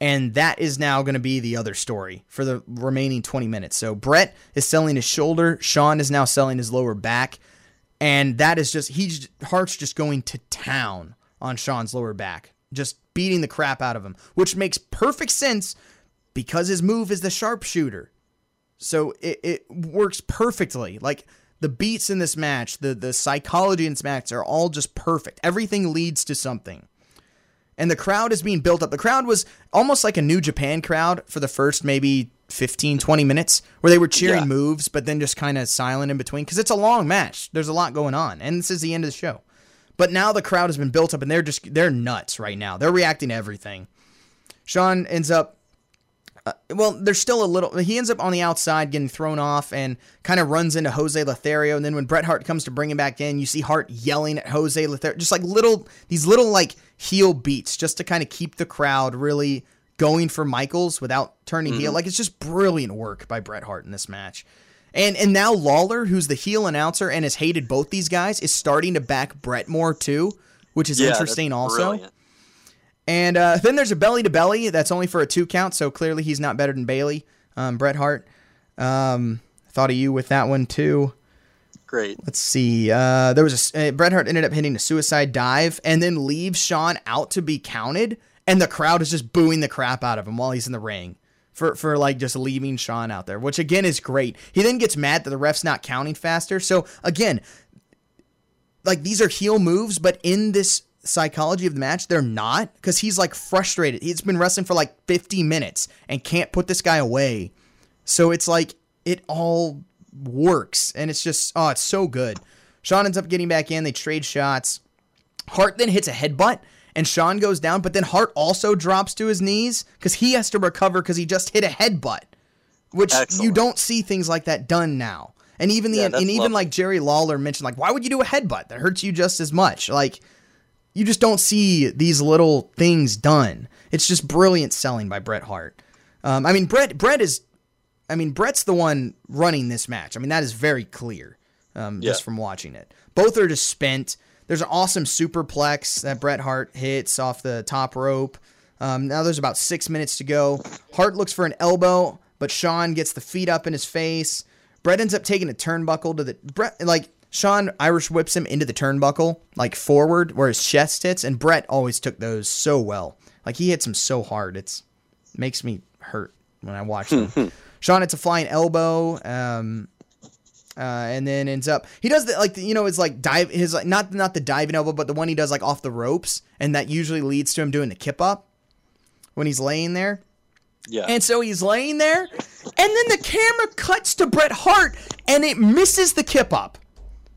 And that is now going to be the other story for the remaining 20 minutes. So Bret is selling his shoulder. Shawn is now selling his lower back. And that is just, he's, Hart's just going to town on Shawn's lower back, just beating the crap out of him, which makes perfect sense because his move is the sharpshooter. So it, it works perfectly. Like the beats in this match, the, the psychology in this match are all just perfect. Everything leads to something and the crowd is being built up. The crowd was almost like a New Japan crowd for the first maybe 15, 20 minutes where they were cheering Yeah. moves, but then just kind of silent in between because it's a long match. There's a lot going on, and this is the end of the show. But now the crowd has been built up, and they're just they're nuts right now. They're reacting to everything. Shawn ends up. Uh, well, there's still a little. He ends up on the outside getting thrown off and kind of runs into Jose Lothario. And then when Bret Hart comes to bring him back in, you see Hart yelling at Jose Lothario. Just like little, these little like heel beats just to kind of keep the crowd really going for Michaels without turning heel. Like it's just brilliant work by Bret Hart in this match. And and now Lawler, who's the heel announcer and has hated both these guys, is starting to back Bret more too, which is Yeah, interesting also. brilliant. And uh, then there's a belly to belly that's only for a two count, so clearly he's not better than Bailey. Um, Bret Hart. Um, thought of you with that one too. Great. Let's see. Uh, there was a uh, Bret Hart ended up hitting a suicide dive and then leaves Shawn out to be counted, and the crowd is just booing the crap out of him while he's in the ring for for like just leaving Shawn out there, which again is great. He then gets mad that the ref's not counting faster. So again, like these are heel moves, but in this psychology of the match, they're not because he's like frustrated. He's been wrestling for like 50 minutes and can't put this guy away. So it's like it all works, and it's just oh, it's so good. Shawn ends up getting back in. They trade shots. Hart then hits a headbutt, and Shawn goes down. But then Hart also drops to his knees because he has to recover because he just hit a headbutt, which you don't see things like that done now. And even the Yeah, and even lovely. like Jerry Lawler mentioned, like, why would you do a headbutt that hurts you just as much? Like, you just don't see these little things done. It's just brilliant selling by Bret Hart. Um, I mean, Bret Bret is, I mean, Bret's the one running this match. I mean, that is very clear um, just from watching it. Both are just spent. There's an awesome superplex that Bret Hart hits off the top rope. Um, now there's about six minutes to go. Hart looks for an elbow, but Shawn gets the feet up in his face. Bret ends up taking a turnbuckle to the Bret like Shawn Irish whips him into the turnbuckle like forward where his chest hits, and Bret always took those so well. Like he hits him so hard, it's makes me hurt when I watch them. Shawn hits a flying elbow. Um, uh, and then ends up he does the like the, you know it's like dive his like not not the diving elbow but the one he does like off the ropes. And that usually leads to him doing the kip up when he's laying there. Yeah. and so he's laying there and then the camera cuts to Bret Hart and it misses the kip up.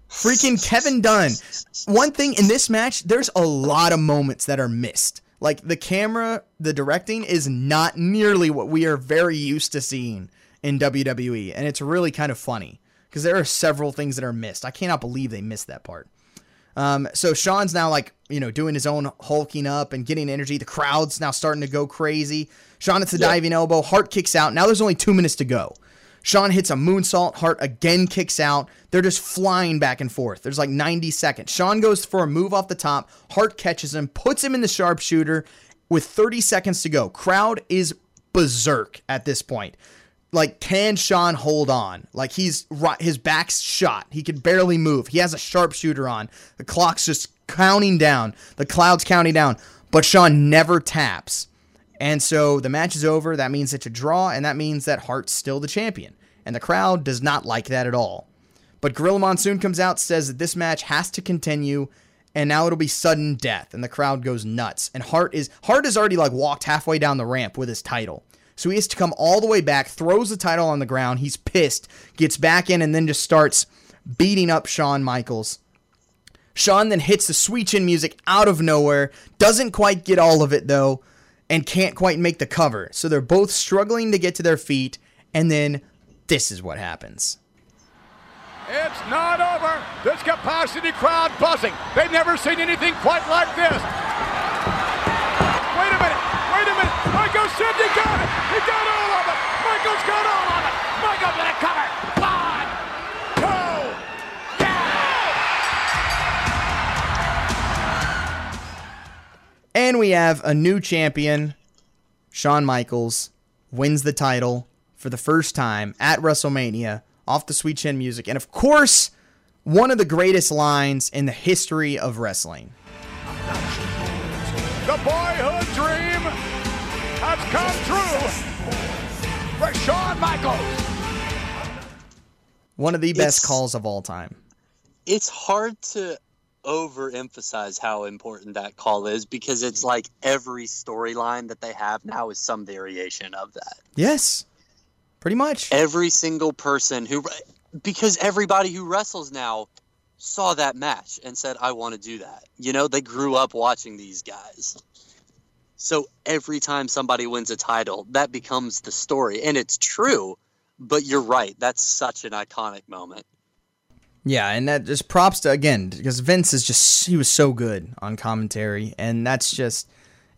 Freaking Kevin Dunn. One thing in this match there's a lot of moments that are missed. Like the camera the directing is not nearly what we are very used to seeing in WWE and it's really kind of funny because there are several things that are missed I cannot believe they missed that part um, so Shawn's now like, you know, doing his own hulking up and getting energy. The crowd's now starting to go crazy. Shawn hits a diving elbow. Hart kicks out. Now there's only two minutes to go. Shawn hits a moonsault. Hart again kicks out. They're just flying back and forth. There's like 90 seconds. Shawn goes for a move off the top. Hart catches him, puts him in the sharpshooter with 30 seconds to go. Crowd is berserk at this point. Like, can Shawn hold on? Like, he's ri- his back's shot. He can barely move. He has a sharpshooter on. The clock's just counting down. The cloud's counting down. But Shawn never taps. And so the match is over. That means it's a draw, and that means that Hart's still the champion. And the crowd does not like that at all. But Gorilla Monsoon comes out, says that this match has to continue, and now it'll be sudden death, and the crowd goes nuts. And Hart is Hart has already like walked halfway down the ramp with his title. So he has to come all the way back, throws the title on the ground. He's pissed, gets back in, and then just starts beating up Shawn Michaels. Shawn then hits the sweet chin music out of nowhere, doesn't quite get all of it though, and can't quite make the cover. So they're both struggling to get to their feet, and then this is what happens. It's not over. This capacity crowd buzzing. They've never seen anything quite like this. Michael he got it. He got all of it. Michaels got all of it. Michaels gonna cover. One, two, And we have a new champion. Shawn Michaels wins the title for the first time at WrestleMania off the Sweet Chin music. And of course, one of the greatest lines in the history of wrestling. The boyhood dream has come true for Shawn Michaels. One of the best It's- calls of all time. it's hard to overemphasize how important that call is because it's like every storyline that they have now is some variation of that. Yes. Pretty much. Every single person who, because everybody who wrestles now saw that match and said, I want to do that. You know, they grew up watching these guys. So every time somebody wins a title, that becomes the story. And it's true, but you're right. That's such an iconic moment. Yeah, and that just props to again because Vince is just he was so good on commentary, and that's just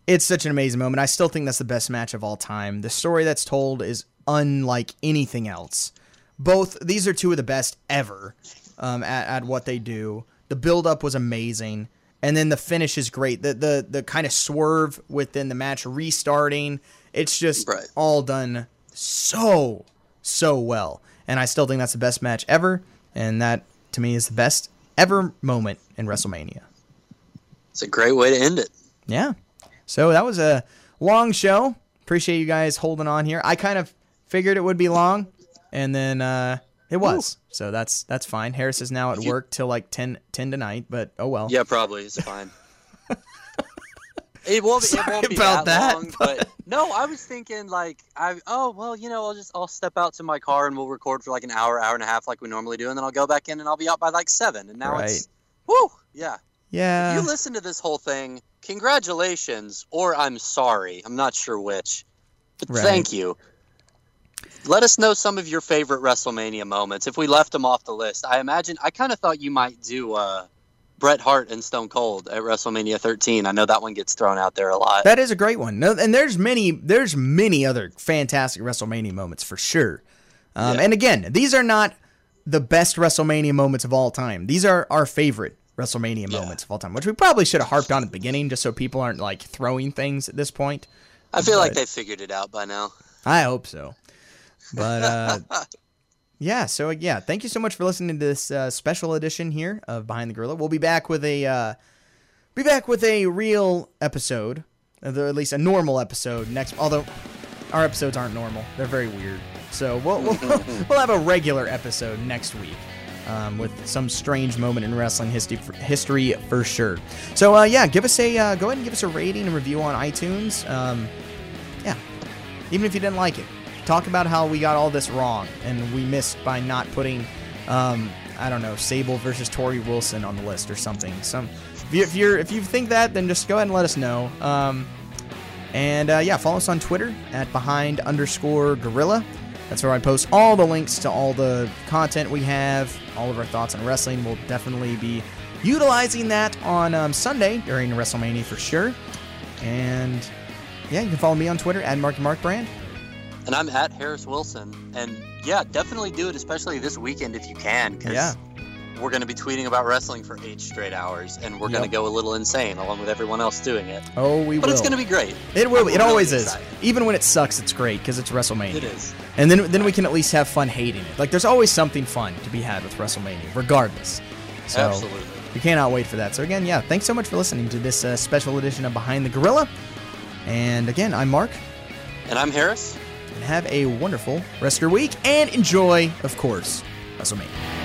it's such an amazing moment. I still think that's the best match of all time. The story that's told is unlike anything else. Both these are two of the best ever um, at, at what they do. The build up was amazing, and then the finish is great. The the the kind of swerve within the match restarting, it's just Right. all done so so well. And I still think that's the best match ever, and that to me is the best ever moment in WrestleMania. It's a great way to end it. Yeah. So that was a long show. Appreciate you guys holding on here. I kind of figured it would be long, and then uh, it was. So that's that's fine. Harris is now at You- work till like 10, 10 tonight, but oh well. Yeah, probably. It's fine. It won't, it Sorry won't be about that, that, long, but no, I was thinking like I oh well, you know, I'll just I'll step out to my car and we'll record for like an hour, hour and a half like we normally do, and then I'll go back in and I'll be out by like seven. And now it's whoo, yeah. Yeah. If you listen to this whole thing, congratulations, or I'm sorry. I'm not sure which. But Right. thank you. Let us know some of your favorite WrestleMania moments. If we left them off the list, I imagine I kind of thought you might do uh, Bret Hart and Stone Cold at WrestleMania 13. I know that one gets thrown out there a lot. That is a great one. No, and there's many there's many other fantastic WrestleMania moments for sure. Um, Yeah. And again, these are not the best WrestleMania moments of all time. These are our favorite WrestleMania Yeah. moments of all time, which we probably should have harped on at the beginning, just so people aren't like throwing things at this point. I feel like they figured it out by now. I hope so. But uh, yeah, so yeah, thank you so much for listening to this uh, special edition here of Behind the Gorilla. We'll be back with a uh, be back with a real episode, or at least a normal episode next. Although our episodes aren't normal, they're very weird. So we'll we'll, we'll have a regular episode next week. Um, with some strange moment in wrestling history for, history for sure. So uh, yeah, give us a uh, go ahead and give us a rating and review on iTunes. Um, yeah, even if you didn't like it. Talk about how we got all this wrong and we missed by not putting, um, I don't know, Sable versus Torrie Wilson on the list or something. Some, if, you, if you're if you think that, then just go ahead and let us know. Um, and uh, yeah, follow us on Twitter at behind underscore gorilla. That's where I post all the links to all the content we have, all of our thoughts on wrestling. We'll definitely be utilizing that on um, Sunday during WrestleMania for sure. And yeah, you can follow me on Twitter at Marky Mark Brand. And I'm at Harris Wilson. And yeah, definitely do it, especially this weekend if you can, because Yeah. we're going to be tweeting about wrestling for eight straight hours, and we're going to go a little insane along with everyone else doing it. Oh, we But will. But it's going to be great. It will. I'm It always really is. Even when it sucks, it's great because it's WrestleMania. It is. And then then we can at least have fun hating it. Like there's always something fun to be had with WrestleMania, regardless. So Absolutely. we cannot wait for that. So again, yeah, thanks so much for listening to this uh, special edition of Behind the Gorilla. And again, I'm Mark. And I'm Harris. Have a wonderful rest of your week and enjoy, of course, WrestleMania.